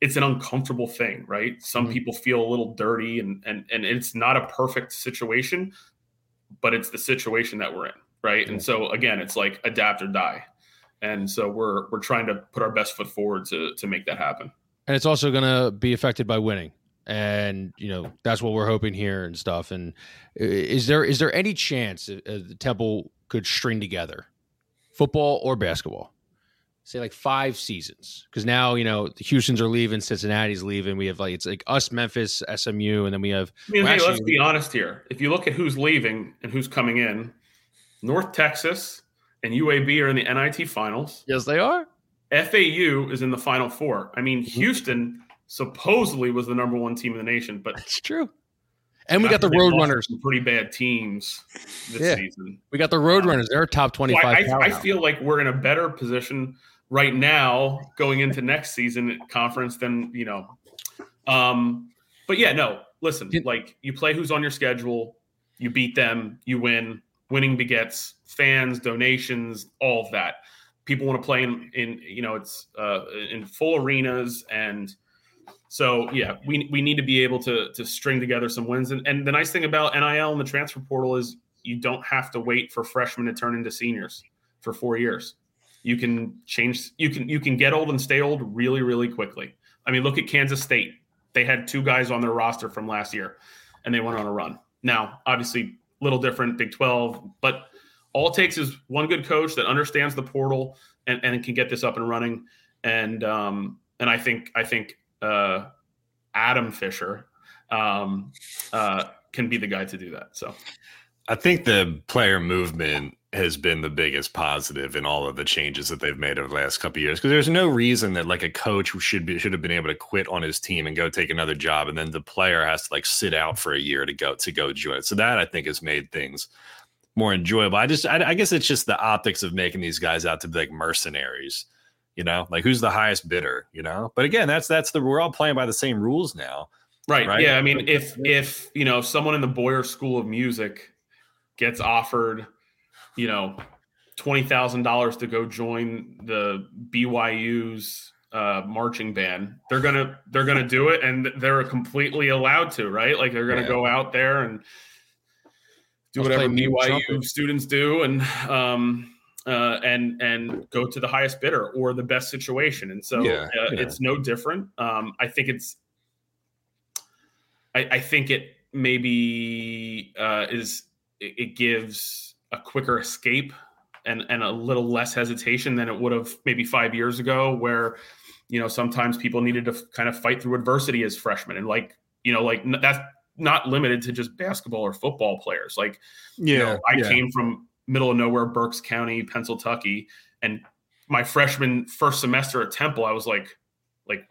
S3: it's an uncomfortable thing right? Some mm-hmm. people feel a little dirty and and and it's not a perfect situation but it's the situation that we're in right? And so again it's like adapt or die. And so we're we're trying to put our best foot forward to to make that happen
S1: and it's also going to be affected by winning. And you know that's what we're hoping here and stuff. And is there is there any chance uh, the temple could string together football or basketball? Say like five seasons. Because now you know the houston's are leaving cincinnati's leaving. We have like it's like us memphis smu and then we have
S3: I mean, hey, let's be honest here. If you look at who's leaving and who's coming in north texas and uab are in the nit finals.
S1: Yes they are
S3: FAU is in the Final Four. I mean, mm-hmm. Houston supposedly was the number one team in the nation, but
S1: it's true. And we got the Roadrunners.
S3: Pretty bad teams this yeah. season.
S1: We got the Roadrunners. They're top twenty-five.
S3: So I, I, I feel like we're in a better position right now going into next season conference than you know. Um, but yeah, no. Listen, like you play who's on your schedule, you beat them, you win. Winning begets fans, donations, all of that people want to play in, in you know it's uh, in full arenas and so yeah we, we need to be able to to string together some wins and, and the nice thing about nil and the transfer portal is you don't have to wait for freshmen to turn into seniors for four years. You can change you can you can get old and stay old really really quickly. I mean look at kansas state. They had two guys on their roster from last year and they went on a run. Now obviously little different big 12 but all it takes is one good coach that understands the portal and, and can get this up and running. And um, and I think I think uh, Adam Fisher um, uh, can be the guy to do that. So
S2: I think the player movement has been the biggest positive in all of the changes that they've made over the last couple of years because there's no reason that like a coach should be should have been able to quit on his team and go take another job and then the player has to like sit out for a year to go to go join it so that i think has made things more enjoyable i just I, I guess it's just the optics of making these guys out to be like mercenaries you know like who's the highest bidder you know but again that's that's the we're all playing by the same rules now
S3: right, right? yeah i mean if if you know someone in the boyer school of music gets offered you know, twenty thousand dollars to go join the BYU's uh, marching band. They're gonna they're gonna do it, and they're completely allowed to, right? Like they're gonna yeah. go out there and do whatever BYU students do, and um, uh, and and go to the highest bidder or the best situation. And so yeah, uh, yeah. it's no different. Um, I think it's. I, I think it maybe uh, is it, it gives a quicker escape and and a little less hesitation than it would have maybe five years ago, where you know sometimes people needed to kind of fight through adversity as freshmen, and like you know like that's not limited to just basketball or football players. Like yeah, you know, I yeah. came from middle of nowhere, Berks County, Pennsylvania, and my freshman first semester at Temple, I was like, like,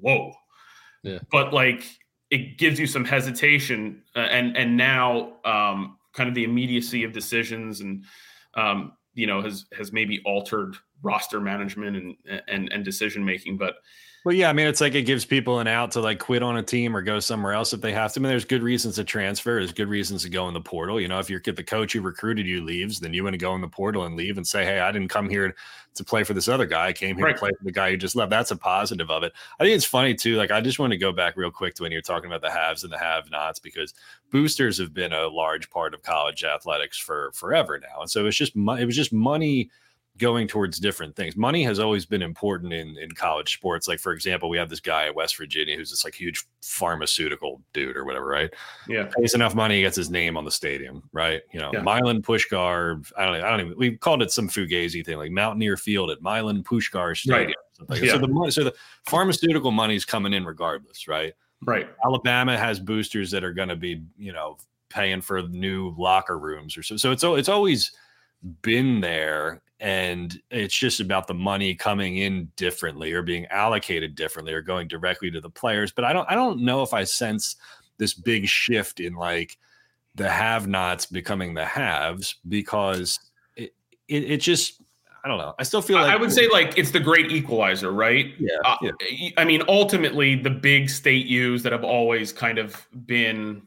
S3: whoa. Yeah. But like, it gives you some hesitation, uh, and and now um, kind of the immediacy of decisions and um, you know has has maybe altered roster management and and and decision making but
S2: well, yeah, I mean, it's like it gives people an out to like quit on a team or go somewhere else if they have to. I mean, there's good reasons to transfer. There's good reasons to go in the portal. You know, if you're if the coach who recruited you leaves, then you want to go in the portal and leave and say, "Hey, I didn't come here to play for this other guy. I came here right. to play for the guy who just left." That's a positive of it. I think it's funny too. Like, I just want to go back real quick to when you're talking about the haves and the have-nots because boosters have been a large part of college athletics for forever now, and so it's just it was just money going towards different things. Money has always been important in in college sports. Like for example, we have this guy at West Virginia who's this like huge pharmaceutical dude or whatever, right?
S3: Yeah,
S2: pays enough money, he gets his name on the stadium, right? You know, yeah. Milan Puskar. I don't, I don't even. We called it some fugazi thing, like Mountaineer Field at Milan Puskar Stadium. Right. Yeah. So the so the pharmaceutical money is coming in regardless, right?
S3: Right.
S2: Alabama has boosters that are going to be, you know, paying for new locker rooms or so. So it's it's always been there and it's just about the money coming in differently or being allocated differently or going directly to the players but i don't i don't know if i sense this big shift in like the have nots becoming the haves because it, it, it just I don't know. I still feel like
S3: I would say like it's the great equalizer, right?
S2: Yeah, uh, yeah.
S3: I mean, ultimately, the big state U's that have always kind of been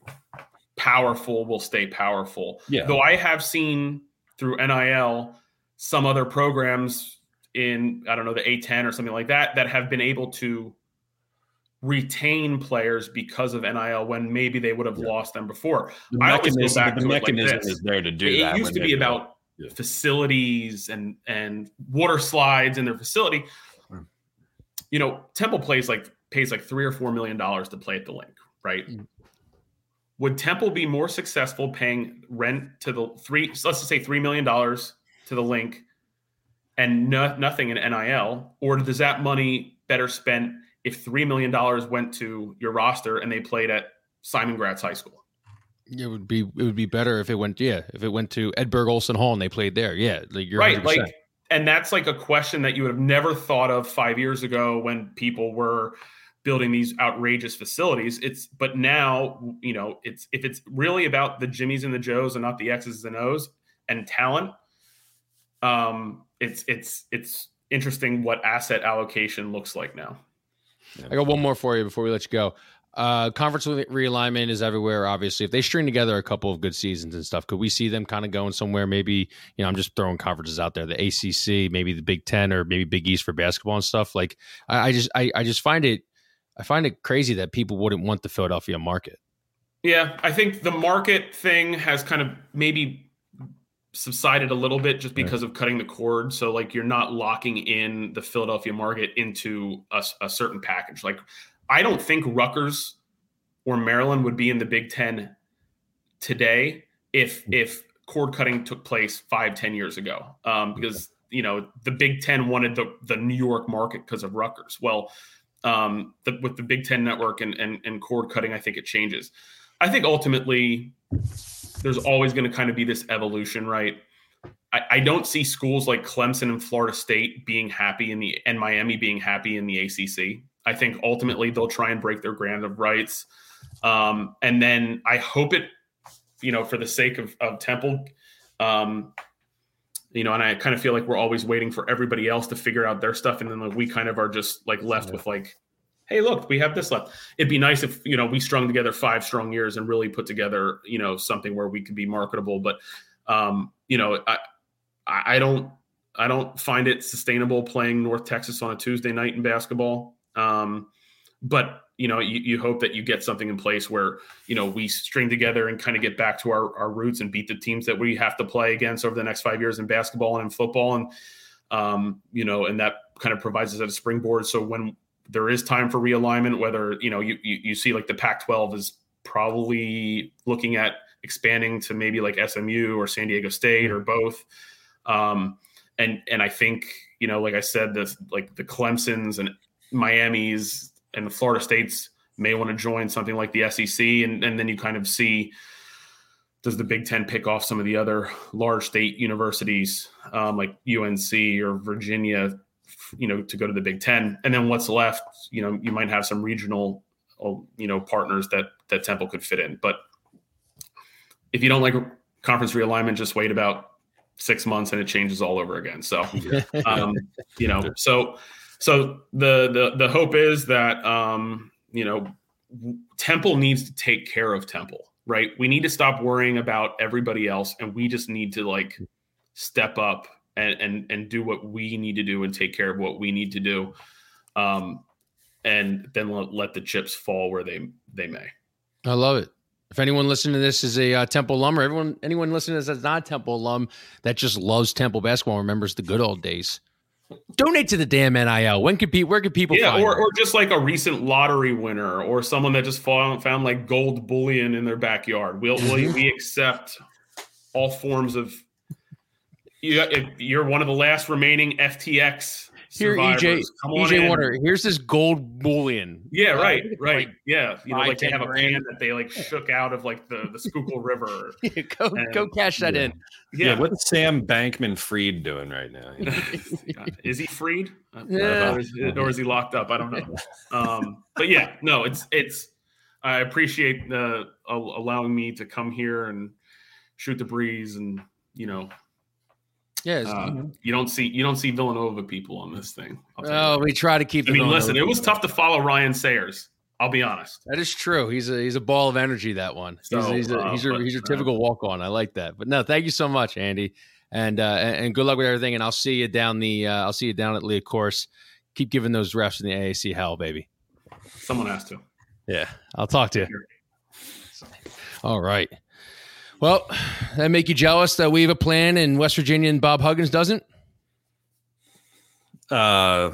S3: powerful will stay powerful.
S2: Yeah.
S3: Though I have seen through NIL some other programs in I don't know the A10 or something like that that have been able to retain players because of NIL when maybe they would have yeah. lost them before.
S2: The I mechanism, always go back the to mechanism like is there to do
S3: it
S2: that.
S3: It used to be about yeah. facilities and and water slides in their facility. You know, Temple plays like pays like three or four million dollars to play at the Linc, right? Mm. Would Temple be more successful paying rent to the three? let's just say three million dollars to the Linc and no, nothing in NIL? Or does that money better spent if $3 million went to your roster and they played at Simon Gratz High School?
S1: It would be it would be better if it went yeah if it went to Edberg Olson Hall and they played there yeah
S3: like you're right 100%. like and that's like a question that you would have never thought of five years ago when people were building these outrageous facilities it's but now you know it's if it's really about the jimmies and the joes and not the x's and o's and talent um, it's it's it's interesting what asset allocation looks like now.
S1: I got one more for you before we let you go. Uh, conference realignment is everywhere. Obviously, if they string together a couple of good seasons and stuff, could we see them kind of going somewhere? Maybe you know, I'm just throwing conferences out there: the ACC, maybe the Big Ten, or maybe Big East for basketball and stuff. Like, I, I just, I, I just find it, I find it crazy that people wouldn't want the Philadelphia market.
S3: Yeah, I think the market thing has kind of maybe subsided a little bit just because of cutting the cord. So like you're not locking in the Philadelphia market into a, a, certain package. Like I don't think Rutgers or Maryland would be in the Big Ten today if hmm. if cord cutting took place five ten years ago. Um, because you know the Big Ten wanted the the New York market because of Rutgers. Well, um, the, with the Big Ten network and, and and cord cutting, I think it changes. I think ultimately there's always going to kind of be this evolution, right? I, I don't see schools like Clemson and Florida State being happy in the and Miami being happy in the ACC. I think ultimately they'll try and break their grant of rights, um, and then I hope it, you know, for the sake of, of Temple, um, you know, and I kind of feel like we're always waiting for everybody else to figure out their stuff, and then like, we kind of are just like left yeah. with like, hey, look, we have this left. It'd be nice if you know we strung together five strong years and really put together you know something where we could be marketable, but um, you know, I, I don't I don't find it sustainable playing North Texas on a Tuesday night in basketball. Um, but you know, you, you, hope that you get something in place where you know we string together and kind of get back to our, our roots and beat the teams that we have to play against over the next five years in basketball and in football, and um, you know, and that kind of provides us at a springboard. So when there is time for realignment, whether you know you you, you see like the Pac-12 is probably looking at expanding to maybe like SMU or San Diego State or both. Um, and and I think you know, like I said, the like the Clemson's and Miami's and the Florida States may want to join something like the SEC, and and then you kind of see does the Big Ten pick off some of the other large state universities um, like UNC or Virginia, you know, to go to the Big Ten, and then what's left? You know, you might have some regional, you know, partners that that Temple could fit in, but if you don't like conference realignment, just wait about six months and it changes all over again. So, [LAUGHS] um, you know, so so the the the hope is that um, you know Temple needs to take care of Temple, right? We need to stop worrying about everybody else, and we just need to like step up and and and do what we need to do and take care of what we need to do, um, and then let, let the chips fall where they they may.
S1: I love it. If anyone listening to this is a uh, Temple alum, or everyone, anyone listening to this that's not a Temple alum that just loves Temple basketball, remembers the good old days. Donate to the damn NIL. When could people? Where could people?
S3: Yeah, or, or just like a recent lottery winner, or someone that just found, found like gold bullion in their backyard. We'll, we'll we accept all forms of. You, if you're one of the last remaining FTX
S1: here, EJ, EJ Warner. Here's this gold bullion.
S3: Yeah, right, right. Like yeah, you know, like they have a pan that they like [LAUGHS] shook out of like the the Schuylkill River. [LAUGHS]
S1: yeah, go and, go cash that
S2: yeah.
S1: in.
S2: Yeah. yeah, what's Sam Bankman Fried doing right now? [LAUGHS] You know?
S3: is he freed? Yeah. Or is, or is, he locked up? I don't know. Um, but yeah, no, it's it's. I appreciate the uh, allowing me to come here and shoot the breeze and you know
S1: yeah,
S3: uh, you don't see you don't see Villanova people on this thing.
S1: Oh, we try to keep.
S3: I mean, listen, it was tough to follow Ryan Sayers. I'll be honest.
S1: That is true. He's a he's a ball of energy. That one. So, he's, he's, a uh, he's, a, but, he's a typical walk on. I like that. But no, thank you so much, Andy, and uh, and good luck with everything. And I'll see you down the uh, I'll see you down at Liacouras. Keep giving those refs in the AAC hell, baby.
S3: Someone has to.
S1: Yeah, I'll talk to you. All right. Well, that make you jealous that we have a plan and West Virginia and Bob Huggins doesn't?
S2: Uh,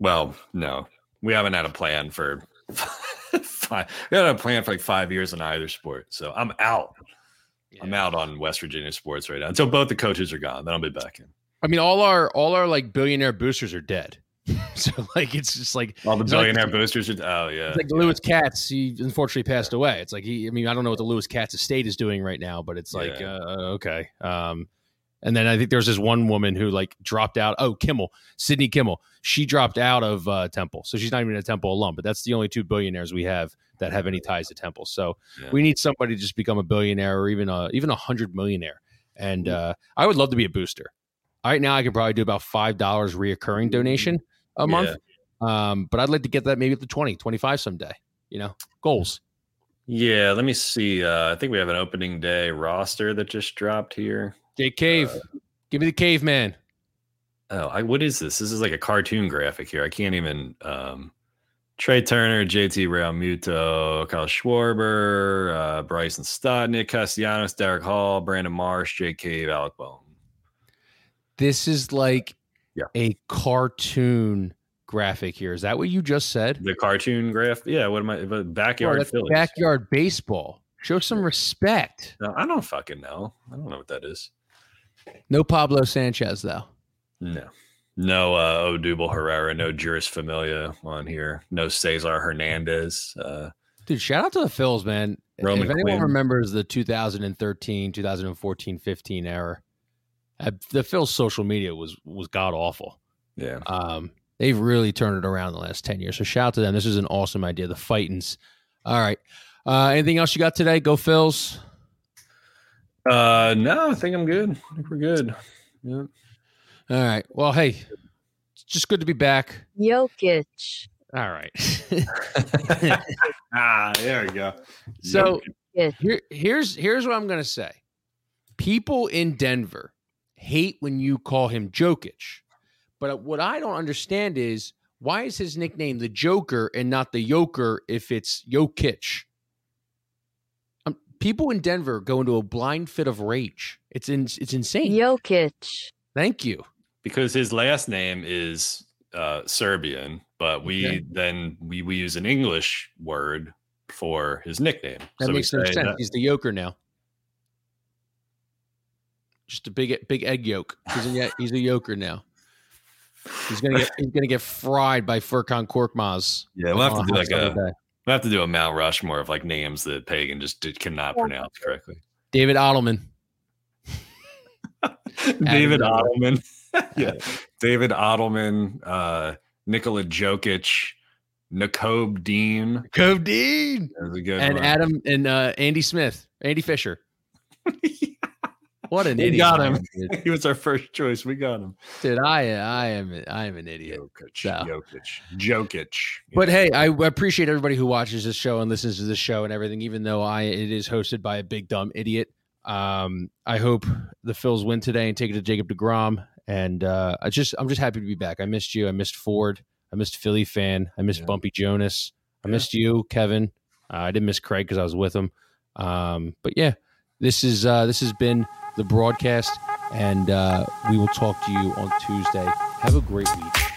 S2: well, no, we haven't had a plan for [LAUGHS] five. We haven't had a plan for like five years in either sport. So I'm out. Yeah. I'm out on West Virginia sports right now until both the coaches are gone. Then I'll be back in.
S1: I mean, all our all our like billionaire boosters are dead. [LAUGHS] so like it's just like
S2: all the billionaire like, boosters. Are, oh yeah,
S1: it's like
S2: yeah.
S1: Lewis Katz. He unfortunately passed away. It's like he. I mean, I don't know what the Lewis Katz estate is doing right now, but it's like yeah. uh, okay. Um, and then I think there's this one woman who like dropped out. Oh, Kimmel, Sidney Kimmel. She dropped out of uh, Temple, so she's not even a Temple alum. But that's the only two billionaires we have that have any ties to Temple. So we need somebody to just become a billionaire or even a even a hundred millionaire. And uh, I would love to be a booster. Right now, I can probably do about five dollars reoccurring donation a month. Yeah. Um, but I'd like to get that maybe at the 20, 25 someday, you know, goals.
S2: Yeah, let me see. Uh, I think we have an opening day roster that just dropped here.
S1: Jake Cave. Uh, Give me the caveman.
S2: Oh, I, what is this? This is like a cartoon graphic here. I can't even. Um, Trea Turner, JT Realmuto, Kyle Schwarber, uh, Bryson Stott, Nick Castellanos, Darick Hall, Brandon Marsh, Jake Cave, Alec Bohm.
S1: This is like yeah. a cartoon graphic here. Is that what you just said?
S2: The cartoon graph? Yeah. What am I? Backyard oh,
S1: Backyard baseball. Show some respect.
S2: No, I don't fucking know. I don't know what that is.
S1: No Pablo Sanchez though.
S2: No. No uh Odubel Herrera, no Jeurys Familia on here. No Cesar Hernandez. Uh
S1: Dude, shout out to the Phils, man. Roman if anyone Quinn. remembers the 2013, 2014, 15 era, the Phil's social media was was god awful.
S2: Yeah.
S1: Um, they've really turned it around the last 10 years. So shout out to them. This is an awesome idea. The Fightins. All right. Uh, anything else you got today? Go Phils.
S2: Uh, no, I think I'm good. I think we're good. Yeah.
S1: All right. Well, hey, it's just good to be back.
S4: Jokic.
S1: All right. [LAUGHS] [LAUGHS]
S2: ah, there we go.
S1: so
S4: Yeah.
S1: here, here's here's what I'm gonna say. People in Denver hate when you call him Jokic, but what I don't understand is why is his nickname the Joker and not the Yoker if it's Jokic? Um, people in Denver go into a blind fit of rage. It's in, it's insane.
S4: Jokic.
S1: Thank you.
S2: because his last name is uh, Serbian, but we
S1: Okay.
S2: then we, we use an English word for his nickname.
S1: That
S2: we
S1: makes no sense.
S2: that-
S1: He's the Yoker now. Just a big big egg yolk. He's a, he's a Yoker now. He's gonna get he's gonna get fried by Furkan Korkmaz.
S2: yeah, we'll have to do like a
S1: day.
S2: we'll have to do a Mount Rushmore of like names that Pagan just did, cannot pronounce correctly.
S1: David Ottoman. [LAUGHS]
S2: David
S1: Adam
S2: Ottoman. [LAUGHS] yeah. David Ottoman, uh, Nikola Jokic, Nakobe Dean.
S1: Cove Dean
S2: That was a good
S1: and
S2: one.
S1: Adam and uh, Andy Smith, Andy Fisher. [LAUGHS] What an
S2: We
S1: idiot!
S2: got him.
S1: am, [LAUGHS]
S2: he was our first choice. We got him.
S1: Dude, I I am I am an idiot.
S2: Jokic.
S1: So.
S2: Jokic. Jokic.
S1: But hey, I appreciate everybody who watches this show and listens to this show and everything, even though I it is hosted by a big dumb idiot. Um, I hope the Phils win today and take it to Jacob deGrom. And uh, I just I'm just happy to be back. I missed you. I missed Ford. I missed Philly fan. I missed
S2: Yeah.
S1: Bumpy Jonas. I
S2: Yeah.
S1: missed you, Kevin. Uh, I didn't miss Craig because I was with him. Um, but yeah, this is uh, this has been the broadcast, and uh, we will talk to you on Tuesday. Have a great week.